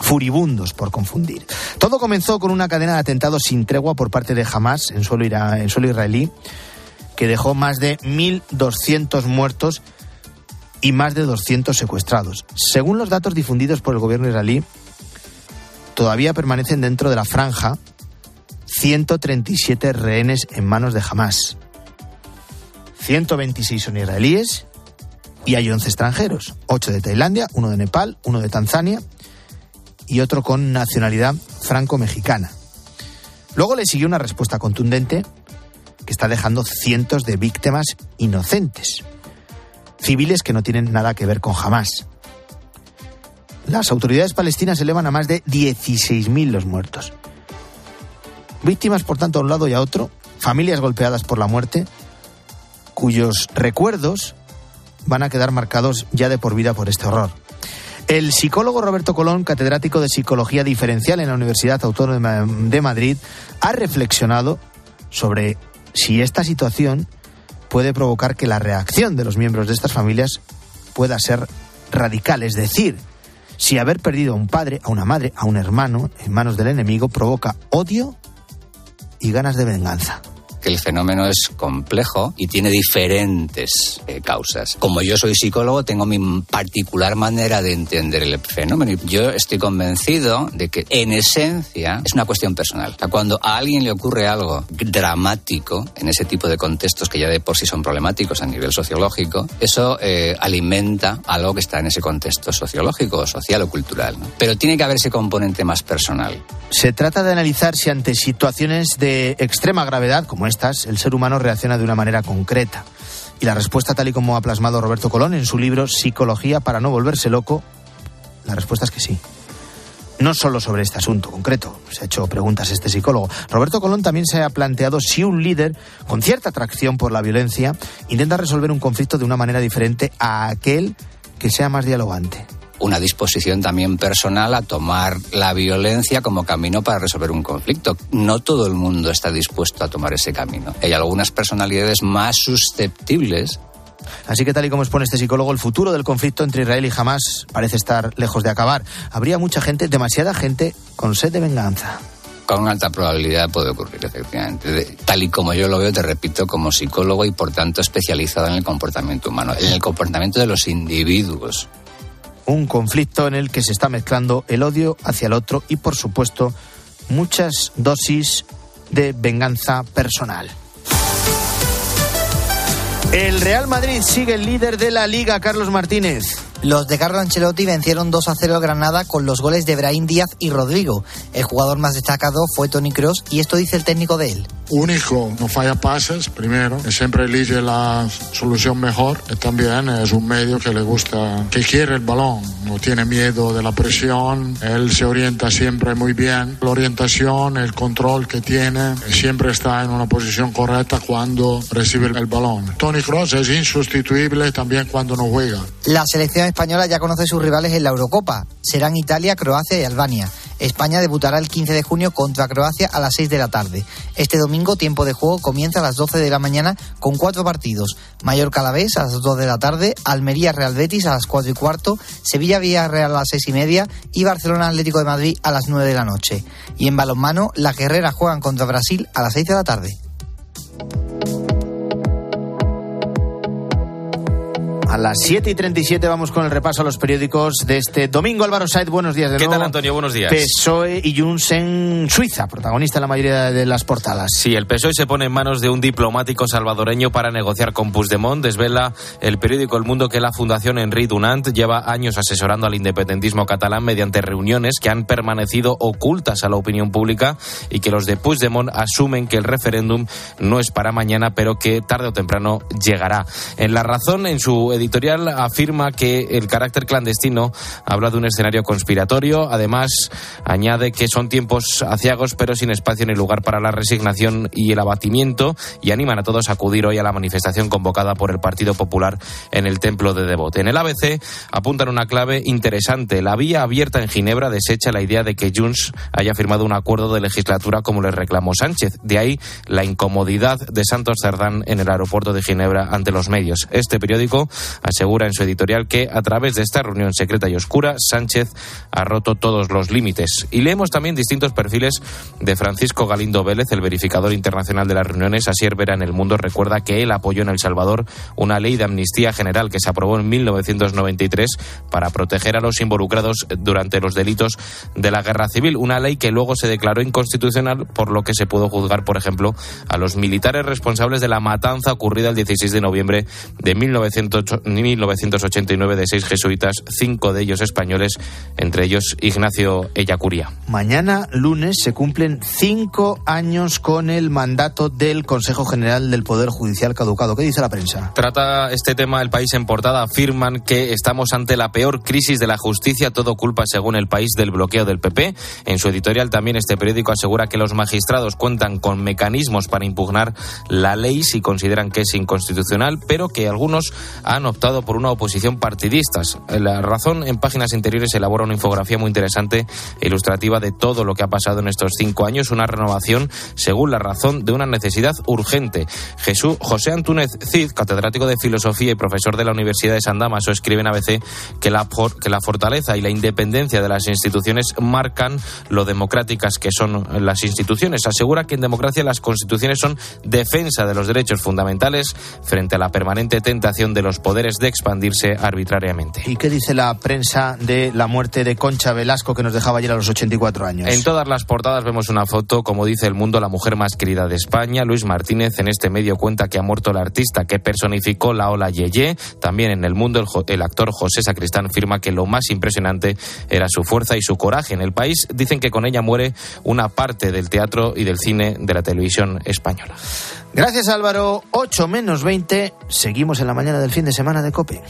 [SPEAKER 1] furibundos por confundir. Todo comenzó con una cadena de atentados sin tregua por parte de Hamas en suelo, israelí, que dejó más de 1.200 muertos y más de 200 secuestrados. Según los datos difundidos por el gobierno israelí, todavía permanecen dentro de la franja 137 rehenes en manos de Hamas. 126 son israelíes y hay 11 extranjeros, 8 de Tailandia, uno de Nepal, uno de Tanzania y otro con nacionalidad franco-mexicana. Luego le siguió una respuesta contundente que está dejando cientos de víctimas inocentes, civiles que no tienen nada que ver con Hamas. Las autoridades palestinas elevan a más de 16.000 los muertos. Víctimas, por tanto, a un lado y a otro, familias golpeadas por la muerte, cuyos recuerdos van a quedar marcados ya de por vida por este horror. El psicólogo Roberto Colón, catedrático de Psicología Diferencial en la Universidad Autónoma de Madrid, ha reflexionado sobre si esta situación puede provocar que la reacción de los miembros de estas familias pueda ser radical, es decir, si haber perdido a un padre, a una madre, a un hermano en manos del enemigo provoca odio y ganas de venganza.
[SPEAKER 29] Que el fenómeno es complejo y tiene diferentes eh, causas. Como yo soy psicólogo, tengo mi particular manera de entender el fenómeno y yo estoy convencido de que en esencia es una cuestión personal. O sea, cuando a alguien le ocurre algo dramático en ese tipo de contextos que ya de por sí son problemáticos a nivel sociológico, eso eh, alimenta algo que está en ese contexto sociológico, social o cultural. ¿no? Pero tiene que haber ese componente más personal.
[SPEAKER 1] Se trata de analizar si ante situaciones de extrema gravedad, como esta el ser humano reacciona de una manera concreta. Y la respuesta, tal y como ha plasmado Roberto Colón en su libro Psicología para no volverse loco, la respuesta es que sí. No solo sobre este asunto concreto, se ha hecho preguntas este psicólogo. Roberto Colón también se ha planteado si un líder con cierta atracción por la violencia intenta resolver un conflicto de una manera diferente a aquel que sea más dialogante
[SPEAKER 29] una disposición también personal a tomar la violencia como camino para resolver un conflicto. No todo el mundo está dispuesto a tomar ese camino. Hay algunas personalidades más susceptibles
[SPEAKER 1] Así que tal y como expone este psicólogo, el futuro del conflicto entre Israel y Hamas parece estar lejos de acabar. Habría mucha gente, demasiada gente, con sed de venganza
[SPEAKER 29] con alta probabilidad puede ocurrir, efectivamente. Tal y como yo lo veo, te repito, como psicólogo y por tanto especializado en el comportamiento humano, en el comportamiento de los individuos.
[SPEAKER 1] Un conflicto en el que se está mezclando el odio hacia el otro y, por supuesto, muchas dosis de venganza personal. El Real Madrid sigue el líder de la liga, Carlos Martínez.
[SPEAKER 30] Los de Carlo Ancelotti vencieron 2 a 0 Granada con los goles de Brahim Díaz y Rodrigo. El jugador más destacado fue Tony Cross y esto dice el técnico de él
[SPEAKER 31] único, no falla pases, primero, siempre elige la solución mejor también es un medio que le gusta, que quiere el balón, no tiene miedo de la presión, él se orienta siempre muy bien, la orientación, el control que tiene, siempre está en una posición correcta cuando recibe el balón. Tony Cross es insustituible también cuando no juega.
[SPEAKER 30] La selección española ya conoce sus rivales en la Eurocopa, serán Italia, Croacia y Albania. España debutará el 15 de junio contra Croacia a las 6 de la tarde. Este domingo, tiempo de juego comienza a las 12 de la mañana con cuatro partidos. Mallorca Alavés a las 2 de la tarde, Almería Real Betis a las 4 y cuarto, Sevilla Villarreal a las 6 y media y Barcelona Atlético de Madrid a las 9 de la noche. Y en balonmano, la Guerrera juegan contra Brasil a las 6 de la tarde.
[SPEAKER 1] A las 7 y 37 vamos con el repaso a los periódicos de este domingo. Álvaro Said, buenos días de
[SPEAKER 32] ¿Qué
[SPEAKER 1] nuevo.
[SPEAKER 32] tal, Antonio? Buenos días.
[SPEAKER 1] PSOE y Junts en Suiza, protagonista en la mayoría de las portadas.
[SPEAKER 32] Sí, el PSOE se pone en manos de un diplomático salvadoreño para negociar con Puigdemont. Desvela el periódico El Mundo que la Fundación Henri Dunant lleva años asesorando al independentismo catalán mediante reuniones que han permanecido ocultas a la opinión pública y que los de Puigdemont asumen que el referéndum no es para mañana, pero que tarde o temprano llegará. En La Razón, en su editorial afirma que el carácter clandestino habla de un escenario conspiratorio. Además, añade que son tiempos aciagos, pero sin espacio ni lugar para la resignación y el abatimiento. Y animan a todos a acudir hoy a la manifestación convocada por el Partido Popular en el Templo de Devote. En el ABC apuntan una clave interesante. La vía abierta en Ginebra desecha la idea de que Junts haya firmado un acuerdo de legislatura como le reclamó Sánchez. De ahí la incomodidad de Santos Cerdán en el aeropuerto de Ginebra ante los medios. Este periódico asegura en su editorial que a través de esta reunión secreta y oscura, Sánchez ha roto todos los límites. Y leemos también distintos perfiles de Francisco Galindo Vélez, el verificador internacional de las reuniones. Asier Vera en el Mundo recuerda que él apoyó en El Salvador una ley de amnistía general que se aprobó en 1993 para proteger a los involucrados durante los delitos de la guerra civil. Una ley que luego se declaró inconstitucional, por lo que se pudo juzgar, por ejemplo, a los militares responsables de la matanza ocurrida el 16 de noviembre de 1908 1989 de seis jesuitas, cinco de ellos españoles, entre ellos Ignacio Ellacuría.
[SPEAKER 1] Mañana, lunes, se cumplen cinco años con el mandato del Consejo General del Poder Judicial caducado. ¿Qué dice la prensa?
[SPEAKER 32] Trata este tema el país en portada. Afirman que estamos ante la peor crisis de la justicia, todo culpa, según el país, del bloqueo del PP. En su editorial también este periódico asegura que los magistrados cuentan con mecanismos para impugnar la ley si consideran que es inconstitucional, pero que algunos han optado por una oposición partidista. La razón en páginas interiores elabora una infografía muy interesante e ilustrativa de todo lo que ha pasado en estos cinco años, una renovación, según la razón, de una necesidad urgente. Jesús José Antúnez Cid, catedrático de filosofía y profesor de la Universidad de San Damaso, escribe en ABC que la, que la fortaleza y la independencia de las instituciones marcan lo democráticas que son las instituciones. Asegura que en democracia las constituciones son defensa de los derechos fundamentales frente a la permanente tentación de los poderes de expandirse arbitrariamente.
[SPEAKER 1] ¿Y qué dice la prensa de la muerte de Concha Velasco que nos dejaba ayer a los 84 años?
[SPEAKER 32] En todas las portadas vemos una foto, como dice el mundo, la mujer más querida de España. Luis Martínez en este medio cuenta que ha muerto el artista que personificó la ola Yeye. También en el mundo el, el actor José Sacristán afirma que lo más impresionante era su fuerza y su coraje. En el país dicen que con ella muere una parte del teatro y del cine de la televisión española.
[SPEAKER 1] Gracias Álvaro, 8 menos 20, seguimos en la mañana del fin de semana de Cope.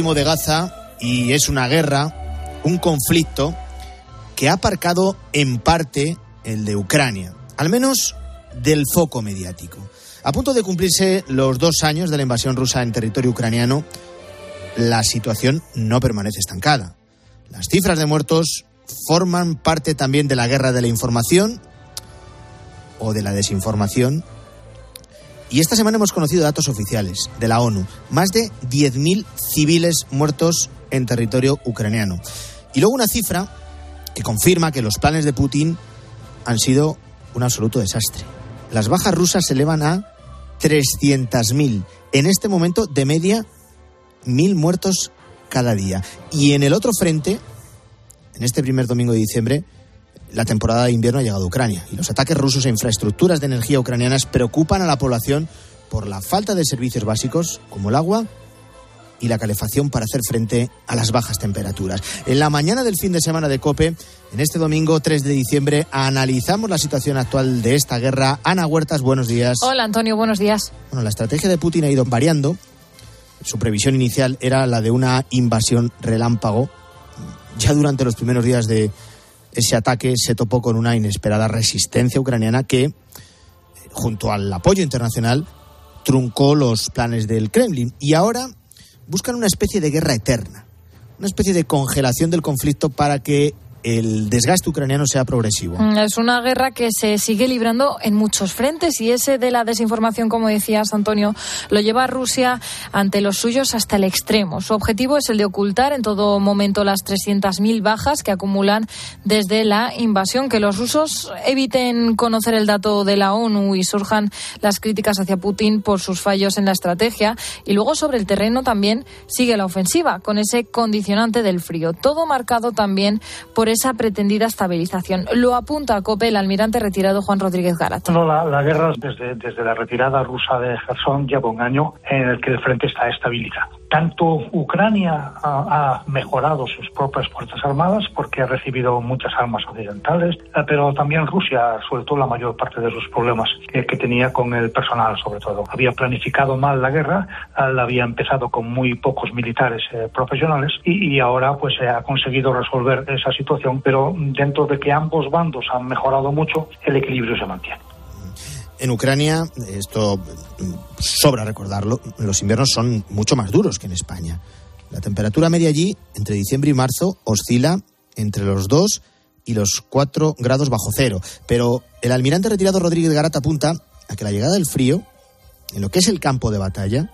[SPEAKER 1] De Gaza y es una guerra, un conflicto que ha aparcado en parte el de Ucrania, al menos del foco mediático. A punto de cumplirse los dos años de la invasión rusa en territorio ucraniano, la situación no permanece estancada. Las cifras de muertos forman parte también de la guerra de la información o de la desinformación y esta semana hemos conocido datos oficiales de la ONU. Más de 10.000 civiles muertos en territorio ucraniano. Y luego una cifra que confirma que los planes de Putin han sido un absoluto desastre. Las bajas rusas se elevan a 300.000. En este momento, de media, 1.000 muertos cada día. Y en el otro frente, en este primer domingo de diciembre, la temporada de invierno ha llegado a Ucrania y los ataques rusos a infraestructuras de energía ucranianas preocupan a la población por la falta de servicios básicos como el agua y la calefacción para hacer frente a las bajas temperaturas. En la mañana del fin de semana de COPE, en este domingo 3 de diciembre, analizamos la situación actual de esta guerra. Ana Huertas, buenos días.
[SPEAKER 33] Hola Antonio, buenos días.
[SPEAKER 1] Bueno, la estrategia de Putin ha ido variando. Su previsión inicial era la de una invasión relámpago. Ya durante los primeros días de, ese ataque se topó con una inesperada resistencia ucraniana que, junto al apoyo internacional, truncó los planes del Kremlin. Y ahora buscan una especie de guerra eterna, una especie de congelación del conflicto para que el desgaste ucraniano sea progresivo.
[SPEAKER 33] Es una guerra que se sigue librando en muchos frentes y ese de la desinformación, como decías, Antonio, lo lleva a Rusia ante los suyos hasta el extremo. Su objetivo es el de ocultar en todo momento las 300.000 bajas que acumulan desde la invasión, que los rusos eviten conocer el dato de la ONU y surjan las críticas hacia Putin por sus fallos en la estrategia. Y luego sobre el terreno también sigue la ofensiva, con ese condicionante del frío. Todo marcado también por esa pretendida estabilización. Lo apunta a COPE el almirante retirado Juan Rodríguez Garat.
[SPEAKER 34] No, la, la, guerra desde, desde la retirada rusa de Gerson lleva un año en el que el frente está estabilizado. Tanto Ucrania ha, ha, mejorado sus propias fuerzas armadas porque ha recibido muchas armas occidentales, pero también Rusia suelto la mayor parte de sus problemas que, tenía con el personal, sobre todo. Había planificado mal la guerra, la había empezado con muy pocos militares eh, profesionales y, ahora pues eh, ha conseguido resolver esa situación, pero dentro de que ambos bandos han mejorado mucho, el equilibrio se mantiene.
[SPEAKER 1] En Ucrania, esto sobra recordarlo, los inviernos son mucho más duros que en España. La temperatura media allí, entre diciembre y marzo, oscila entre los 2 y los 4 grados bajo cero. Pero el almirante retirado Rodríguez Garat apunta a que la llegada del frío, en lo que es el campo de batalla,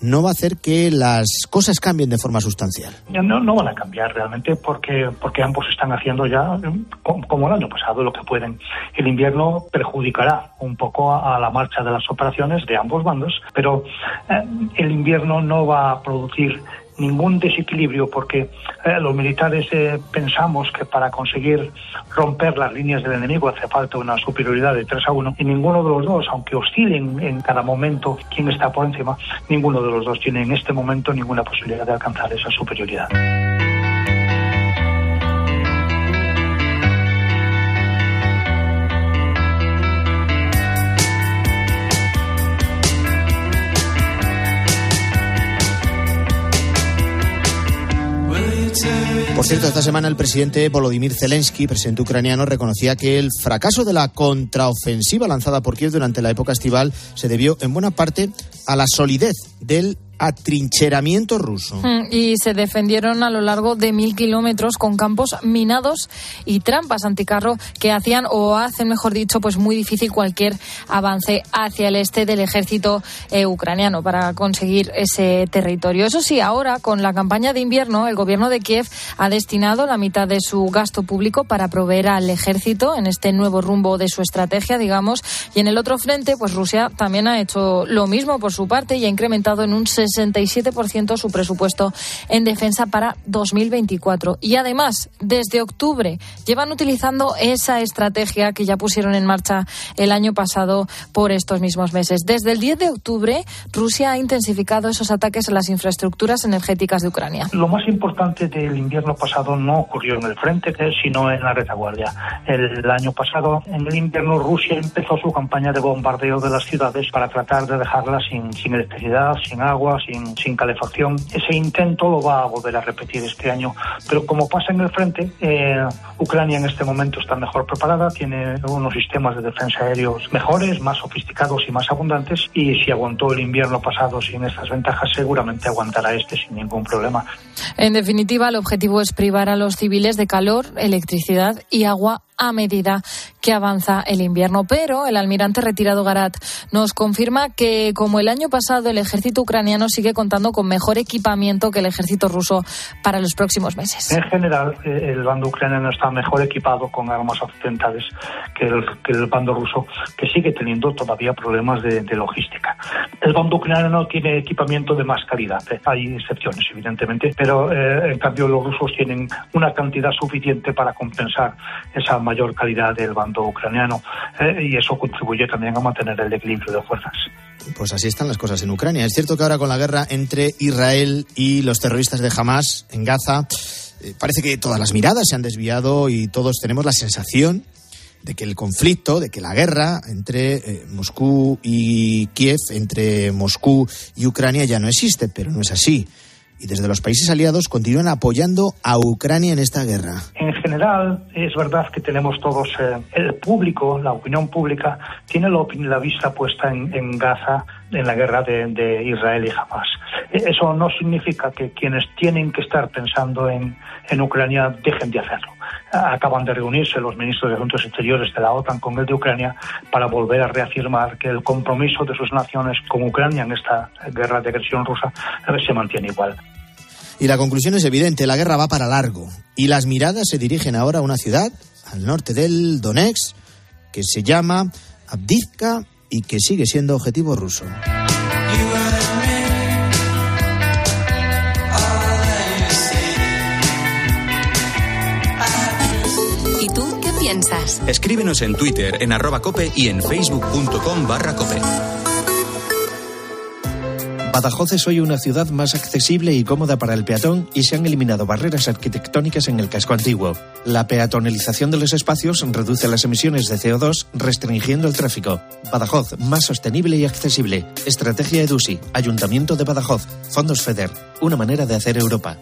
[SPEAKER 1] no va a hacer que las cosas cambien de forma sustancial.
[SPEAKER 34] No, no van a cambiar realmente porque, porque ambos están haciendo ya, como el año pasado, lo que pueden. El invierno perjudicará un poco a, la marcha de las operaciones de ambos bandos, pero eh, el invierno no va a producir ningún desequilibrio porque eh, los militares eh, pensamos que para conseguir romper las líneas del enemigo hace falta una superioridad de 3 a 1 y ninguno de los dos, aunque oscilen en cada momento quién está por encima, ninguno de los dos tiene en este momento ninguna posibilidad de alcanzar esa superioridad.
[SPEAKER 1] Por cierto, esta semana el presidente Volodymyr Zelensky, presidente ucraniano, reconocía que el fracaso de la contraofensiva lanzada por Kiev durante la época estival se debió en buena parte a la solidez del atrincheramiento ruso.
[SPEAKER 33] Mm, y se defendieron a lo largo de mil kilómetros con campos minados y trampas anticarro que hacían o hacen, mejor dicho, pues muy difícil cualquier avance hacia el este del ejército eh, ucraniano para conseguir ese territorio. Eso sí, ahora con la campaña de invierno, el gobierno de Kiev ha destinado la mitad de su gasto público para proveer al ejército en este nuevo rumbo de su estrategia, digamos, y en el otro frente, pues Rusia también ha hecho lo mismo por su parte y ha incrementado en un 67% su presupuesto en defensa para 2024. Y además, desde octubre llevan utilizando esa estrategia que ya pusieron en marcha el año pasado por estos mismos meses. Desde el 10 de octubre, Rusia ha intensificado esos ataques a las infraestructuras energéticas de Ucrania.
[SPEAKER 34] Lo más importante del invierno pasado no ocurrió en el frente, sino en la retaguardia. El año pasado, en el invierno, Rusia empezó su campaña de bombardeo de las ciudades para tratar de dejarlas sin, sin electricidad, sin agua, sin, sin calefacción. Ese intento lo va a volver a repetir este año. Pero como pasa en el frente, eh, Ucrania en este momento está mejor preparada, tiene unos sistemas de defensa aéreos mejores, más sofisticados y más abundantes. Y si aguantó el invierno pasado sin estas ventajas, seguramente aguantará este sin ningún problema.
[SPEAKER 33] En definitiva, el objetivo es privar a los civiles de calor, electricidad y agua a medida que avanza el invierno. Pero el almirante retirado Garat nos confirma que, como el año pasado, el ejército ucraniano sigue contando con mejor equipamiento que el ejército ruso para los próximos meses.
[SPEAKER 34] En general, eh, el bando ucraniano está mejor equipado con armas occidentales que el, bando ruso, que sigue teniendo todavía problemas de, de, logística. El bando ucraniano tiene equipamiento de más calidad. ¿eh? Hay excepciones, evidentemente, pero eh, en cambio los rusos tienen una cantidad suficiente para compensar esa mayor calidad del bando ucraniano eh, y eso contribuye también a mantener el equilibrio de fuerzas.
[SPEAKER 1] Pues así están las cosas en Ucrania. Es cierto que ahora con la guerra entre Israel y los terroristas de Hamas en Gaza, eh, parece que todas las miradas se han desviado y todos tenemos la sensación de que el conflicto, de que la guerra entre eh, Moscú y Kiev, entre Moscú y Ucrania ya no existe, pero no es así y desde los países aliados continúan apoyando a Ucrania en esta guerra.
[SPEAKER 34] En general, es verdad que tenemos todos, eh, el público, la opinión pública, tiene la, la vista puesta en, en, Gaza, en la guerra de, Israel y Hamas. Eso no significa que quienes tienen que estar pensando en, en Ucrania dejen de hacerlo. Acaban de reunirse los ministros de Asuntos Exteriores de la OTAN con el de Ucrania para volver a reafirmar que el compromiso de sus naciones con Ucrania en esta guerra de agresión rusa se mantiene igual.
[SPEAKER 1] Y la conclusión es evidente, la guerra va para largo. Y las miradas se dirigen ahora a una ciudad al norte del Donetsk que se llama Abdivka y que sigue siendo objetivo ruso.
[SPEAKER 3] ¿Y tú qué piensas?
[SPEAKER 2] Escríbenos en Twitter, en arroba cope y en facebook.com barra cope.
[SPEAKER 35] Badajoz es hoy una ciudad más accesible y cómoda para el peatón y se han eliminado barreras arquitectónicas en el casco antiguo. La peatonalización de los espacios reduce las emisiones de CO2 restringiendo el tráfico. Badajoz, más sostenible y accesible. Estrategia EDUSI, Ayuntamiento de Badajoz, Fondos FEDER, una manera de hacer Europa.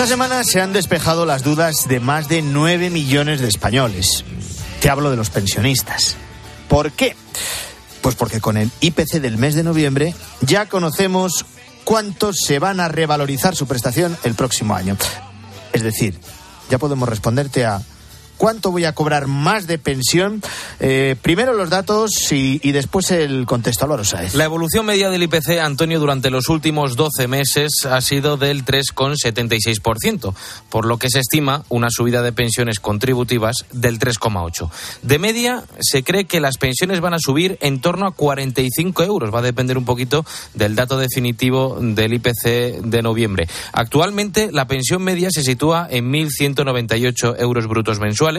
[SPEAKER 1] Esta semana se han despejado las dudas de más de 9 millones de españoles. Te hablo de los pensionistas. ¿Por qué? Pues porque con el IPC del mes de noviembre ya conocemos cuántos se van a revalorizar su prestación el próximo año. Es decir, ya podemos responderte a cuánto voy a cobrar más de pensión. Eh, primero los datos y, después el contexto. Álvaro.
[SPEAKER 32] La evolución media del IPC, Antonio, durante los últimos 12 meses ha sido del 3,76%, por lo que se estima una subida de pensiones contributivas del 3,8%. De media, se cree que las pensiones van a subir en torno a 45 euros. Va a depender un poquito del dato definitivo del IPC de noviembre. Actualmente, la pensión media se sitúa en 1.198 euros brutos mensuales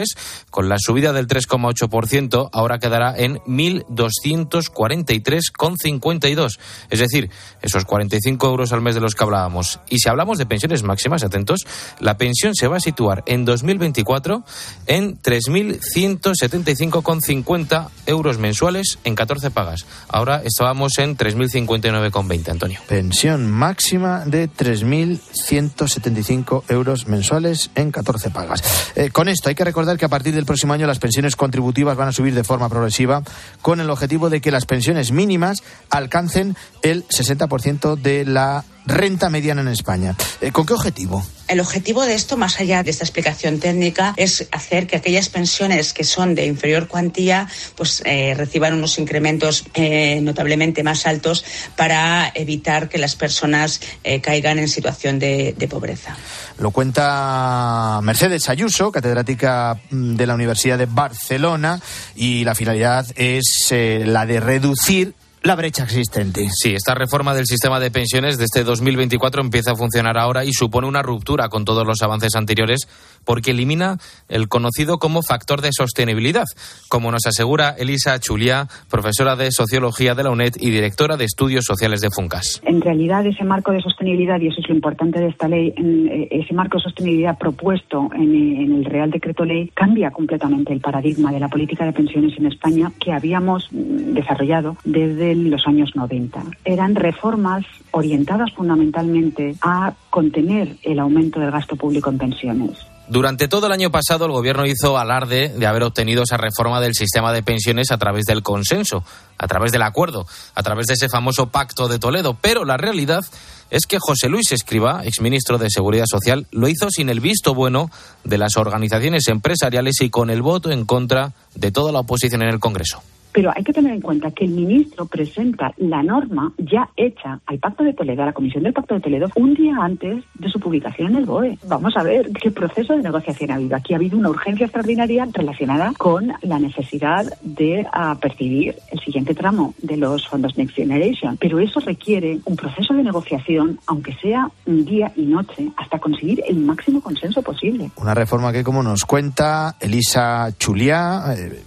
[SPEAKER 32] con la subida del 3,8%, ahora quedará en 1.243,52. Es decir, esos 45 euros al mes de los que hablábamos. Y si hablamos de pensiones máximas, atentos, la pensión se va a situar en 2024 en 3.175,50 euros mensuales en 14 pagas. Ahora estábamos en 3.059,20, Antonio.
[SPEAKER 1] Pensión máxima de 3.175 euros mensuales en 14 pagas. Eh, con esto hay que recordar que a partir del próximo año las pensiones contributivas van a subir de forma progresiva con el objetivo de que las pensiones mínimas alcancen el 60% de la renta mediana en España. Eh, ¿Con qué objetivo?
[SPEAKER 36] El objetivo de esto, más allá de esta explicación técnica, es hacer que aquellas pensiones que son de inferior cuantía pues eh, reciban unos incrementos eh, notablemente más altos para evitar que las personas caigan en situación de, de pobreza.
[SPEAKER 1] Lo cuenta Mercedes Ayuso, catedrática mm, de la Universidad de Barcelona, y la finalidad es la de reducir la brecha existente.
[SPEAKER 32] Sí, esta reforma del sistema de pensiones de este 2024 empieza a funcionar ahora y supone una ruptura con todos los avances anteriores porque elimina el conocido como factor de sostenibilidad, como nos asegura Elisa Chulia, profesora de Sociología de la UNED y directora de Estudios Sociales de Funcas.
[SPEAKER 37] En realidad, ese marco de sostenibilidad, y eso es lo importante de esta ley, eh, ese marco de sostenibilidad propuesto en, el Real Decreto Ley cambia completamente el paradigma de la política de pensiones en España que habíamos desarrollado desde los años 90. Eran reformas orientadas fundamentalmente a contener el aumento del gasto público en pensiones.
[SPEAKER 32] Durante todo el año pasado, el Gobierno hizo alarde de haber obtenido esa reforma del sistema de pensiones a través del consenso, a través del acuerdo, a través de ese famoso pacto de Toledo. Pero la realidad es que José Luis Escriba, exministro de Seguridad Social, lo hizo sin el visto bueno de las organizaciones empresariales y con el voto en contra de toda la oposición en el Congreso.
[SPEAKER 37] Pero hay que tener en cuenta que el ministro presenta la norma ya hecha al Pacto de Toledo, a la Comisión del Pacto de Toledo, un día antes de su publicación en el BOE. Vamos a ver qué proceso de negociación ha habido. Aquí ha habido una urgencia extraordinaria relacionada con la necesidad de ah, percibir el siguiente tramo de los fondos Next Generation. Pero eso requiere un proceso de negociación, aunque sea un día y noche, hasta conseguir el máximo consenso posible.
[SPEAKER 1] Una reforma que, como nos cuenta Elisa Chuliá, eh,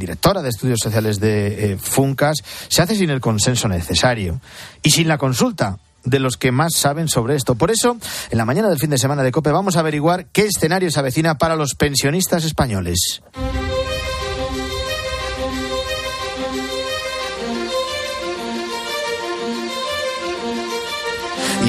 [SPEAKER 1] directora de estudios sociales de eh, Funcas, se hace sin el consenso necesario y sin la consulta de los que más saben sobre esto. Por eso, en la mañana del fin de semana de COPE vamos a averiguar qué escenario se avecina para los pensionistas españoles.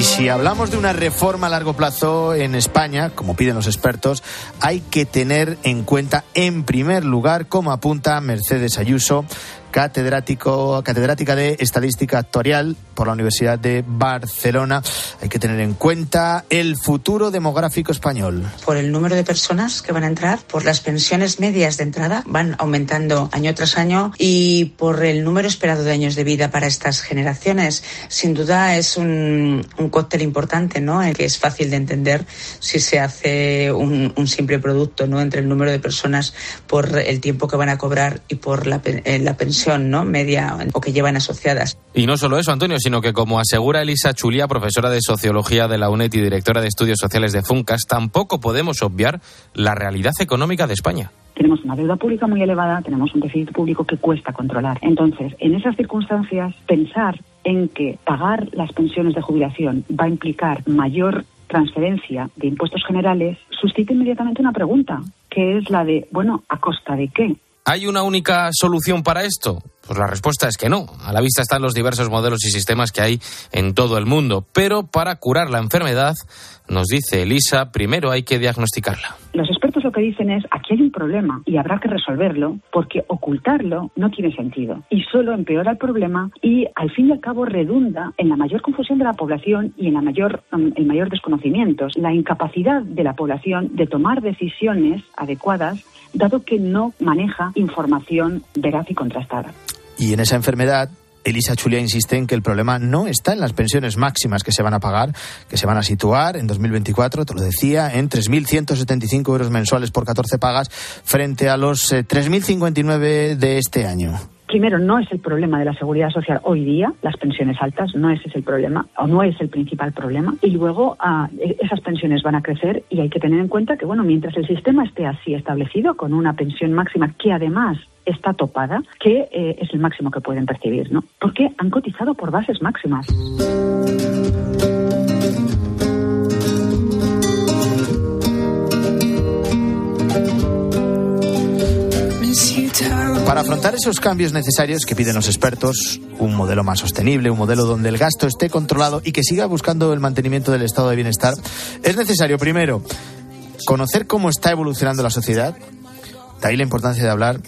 [SPEAKER 1] Y si hablamos de una reforma a largo plazo en España, como piden los expertos, hay que tener en cuenta, en primer lugar, como apunta Mercedes Ayuso, catedrático, catedrática de Estadística Actuarial por la Universidad de Barcelona. Hay que tener en cuenta el futuro demográfico español.
[SPEAKER 36] Por el número de personas que van a entrar, por las pensiones medias de entrada, van aumentando año tras año y por el número esperado de años de vida para estas generaciones. Sin duda es un, un cóctel importante, ¿no? Que es fácil de entender si se hace un, un, simple producto, ¿no? Entre el número de personas por el tiempo que van a cobrar y por la, eh, la pensión ¿no? media o que llevan asociadas.
[SPEAKER 32] Y no solo eso, Antonio, sino que como asegura Elisa Chulia, profesora de Sociología de la UNED y directora de Estudios Sociales de Funcas, tampoco podemos obviar la realidad económica de España
[SPEAKER 37] tenemos una deuda pública muy elevada, tenemos un déficit público que cuesta controlar. Entonces, en esas circunstancias, pensar en que pagar las pensiones de jubilación va a implicar mayor transferencia de impuestos generales suscita inmediatamente una pregunta, que es la de, bueno, ¿a costa de qué?
[SPEAKER 32] ¿Hay una única solución para esto? Pues la respuesta es que no. A la vista están los diversos modelos y sistemas que hay en todo el mundo. Pero para curar la enfermedad, nos dice Elisa, primero hay que diagnosticarla.
[SPEAKER 37] Los expertos lo que dicen es, aquí hay un problema y habrá que resolverlo porque ocultarlo no tiene sentido y solo empeora el problema y al fin y al cabo redunda en la mayor confusión de la población y en la mayor, mm, el mayor desconocimiento, la incapacidad de la población de tomar decisiones adecuadas dado que no maneja información veraz y contrastada.
[SPEAKER 1] Y en esa enfermedad, Elisa Chulia insiste en que el problema no está en las pensiones máximas que se van a pagar, que se van a situar en 2024, te lo decía, en 3.175 euros mensuales por 14 pagas frente a los 3.059 eh, de este año
[SPEAKER 37] primero, no es el problema de la seguridad social hoy día, las pensiones altas, no ese es el problema, o no es el principal problema. Y luego ah, e, esas pensiones van a crecer y hay que tener en cuenta que, bueno, mientras el sistema esté así establecido, con una pensión máxima que además está topada, que eh, es el máximo que pueden percibir, ¿no? Porque han cotizado por bases máximas.
[SPEAKER 1] Para afrontar esos cambios necesarios que piden los expertos, un modelo más sostenible, un modelo donde el gasto esté controlado y que siga buscando el mantenimiento del estado de bienestar, es necesario primero conocer cómo está evolucionando la sociedad, de ahí la importancia de hablar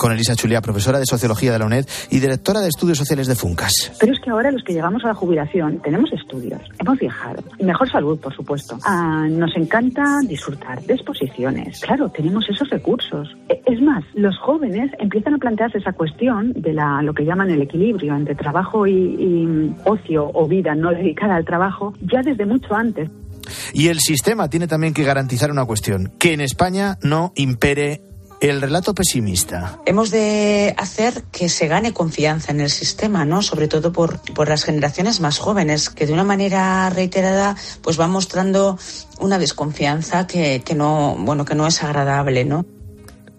[SPEAKER 1] con Elisa Chulia, profesora de Sociología de la UNED y directora de Estudios Sociales de Funcas.
[SPEAKER 37] Pero es que ahora los que llegamos a la jubilación tenemos estudios, hemos viajado, mejor salud, por supuesto. Ah, nos encanta disfrutar de exposiciones. Claro, tenemos esos recursos. E, es más, los jóvenes empiezan a plantearse esa cuestión de la, lo que llaman el equilibrio entre trabajo y, y ocio o vida no dedicada al trabajo ya desde mucho antes.
[SPEAKER 1] Y el sistema tiene también que garantizar una cuestión, que en España no impere el relato pesimista.
[SPEAKER 36] Hemos de hacer que se gane confianza en el sistema, ¿no? Sobre todo por, por las generaciones más jóvenes, que de una manera reiterada pues van mostrando una desconfianza que, que no, bueno, que no es agradable, ¿no?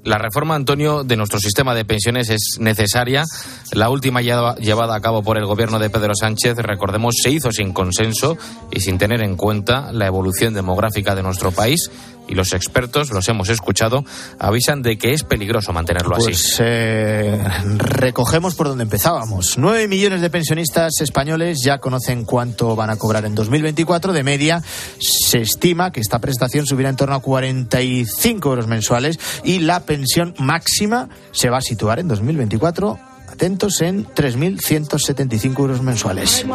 [SPEAKER 32] La reforma, Antonio, de nuestro sistema de pensiones es necesaria. La última llevada a cabo por el gobierno de Pedro Sánchez, recordemos, se hizo sin consenso y sin tener en cuenta la evolución demográfica de nuestro país y los expertos, los hemos escuchado, avisan de que es peligroso mantenerlo así.
[SPEAKER 1] Pues eh, recogemos por donde empezábamos. Nueve millones de pensionistas españoles ya conocen cuánto van a cobrar en 2024. De media, se estima que esta prestación subirá en torno a 45 euros mensuales y la pensión máxima se va a situar en 2024 atentos en 3.175 euros mensuales.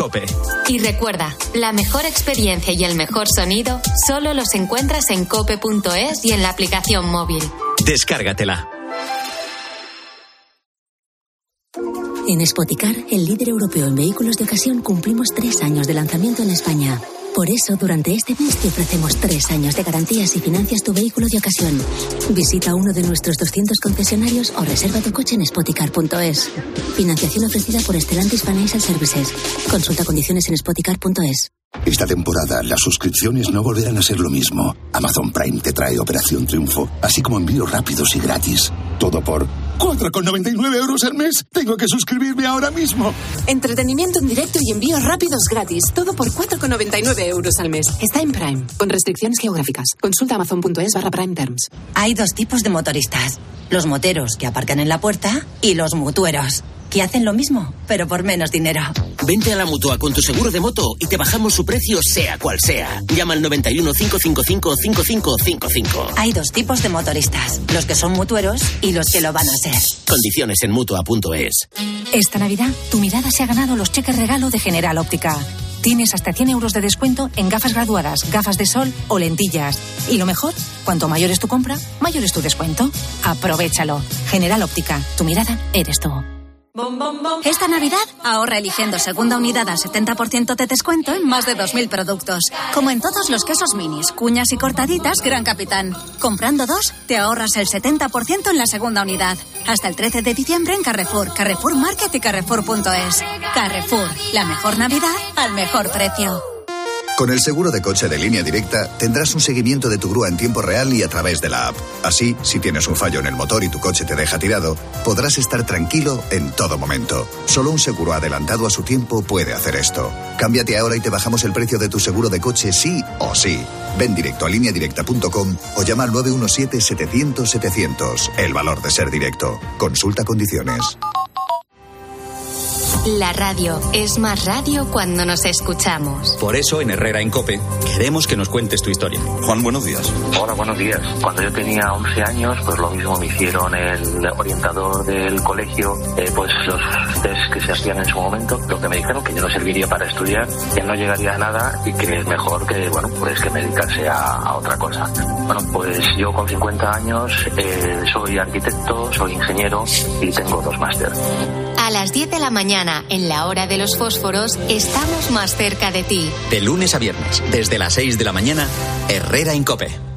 [SPEAKER 2] Cope.
[SPEAKER 3] Y recuerda, la mejor experiencia y el mejor sonido solo los encuentras en cope.es y en la aplicación móvil.
[SPEAKER 2] Descárgatela.
[SPEAKER 27] En Spoticar, el líder europeo en vehículos de ocasión, cumplimos tres años de lanzamiento en España. Por eso, durante este mes te ofrecemos tres años de garantías y financias tu vehículo de ocasión. Visita uno de nuestros 200 concesionarios o reserva tu coche en spoticar.es. Financiación ofrecida por Estelantis Financial Services. Consulta condiciones en spoticar.es.
[SPEAKER 38] Esta temporada las suscripciones no volverán a ser lo mismo. Amazon Prime te trae Operación Triunfo, así como envíos rápidos y gratis. Todo por 4,99 euros al mes. Tengo que suscribirme ahora mismo.
[SPEAKER 22] Entretenimiento en directo y envíos rápidos gratis. Todo por 4,99 euros al mes. Está en Prime, con restricciones geográficas. Consulta amazon.es barra Prime Terms.
[SPEAKER 39] Hay dos tipos de motoristas. Los moteros que aparcan en la puerta y los mutueros que hacen lo mismo, pero por menos dinero.
[SPEAKER 25] Vente a la mutua con tu seguro de moto y te bajamos su precio, sea cual sea. Llama al 91 555 5555.
[SPEAKER 39] Hay dos tipos de motoristas: los que son mutueros y los que lo van a ser.
[SPEAKER 25] Condiciones en mutua.es.
[SPEAKER 40] Esta Navidad, tu mirada se ha ganado los cheques regalo de General Óptica. Tienes hasta 100 euros de descuento en gafas graduadas, gafas de sol o lentillas. Y lo mejor, cuanto mayor es tu compra, mayor es tu descuento. Aprovechalo. General Óptica, tu mirada eres tú. Esta Navidad ahorra eligiendo segunda unidad al 70% de descuento en más de 2.000 productos. Como en todos los quesos minis, cuñas y cortaditas Gran Capitán. Comprando dos, te ahorras el 70% en la segunda unidad. Hasta el 13 de diciembre en Carrefour, Carrefour Market y Carrefour.es. Carrefour, la mejor Navidad al mejor precio.
[SPEAKER 23] Con el seguro de coche de línea directa tendrás un seguimiento de tu grúa en tiempo real y a través de la app. Así, si tienes un fallo en el motor y tu coche te deja tirado, podrás estar tranquilo en todo momento. Solo un seguro adelantado a su tiempo puede hacer esto. Cámbiate ahora y te bajamos el precio de tu seguro de coche sí o sí. Ven directo a lineadirecta.com o llama al 917-700-700. El valor de ser directo. Consulta condiciones.
[SPEAKER 3] La radio es más radio cuando nos escuchamos.
[SPEAKER 2] Por eso en Herrera en Cope queremos que nos cuentes tu historia. Juan, buenos días.
[SPEAKER 41] Hola, buenos días. Cuando yo tenía 11 años, pues lo mismo me hicieron el orientador del colegio, eh, pues los test que se hacían en su momento, lo que me dijeron que yo no serviría para estudiar, que no llegaría a nada y que es mejor que, bueno, pues que me dedicase a, a otra cosa. Bueno, pues yo con 50 años eh, soy arquitecto, soy ingeniero y tengo dos máster.
[SPEAKER 3] A las 10 de la mañana, en la hora de los fósforos, estamos más cerca de ti.
[SPEAKER 2] De lunes a viernes, desde las 6 de la mañana, Herrera en Cope.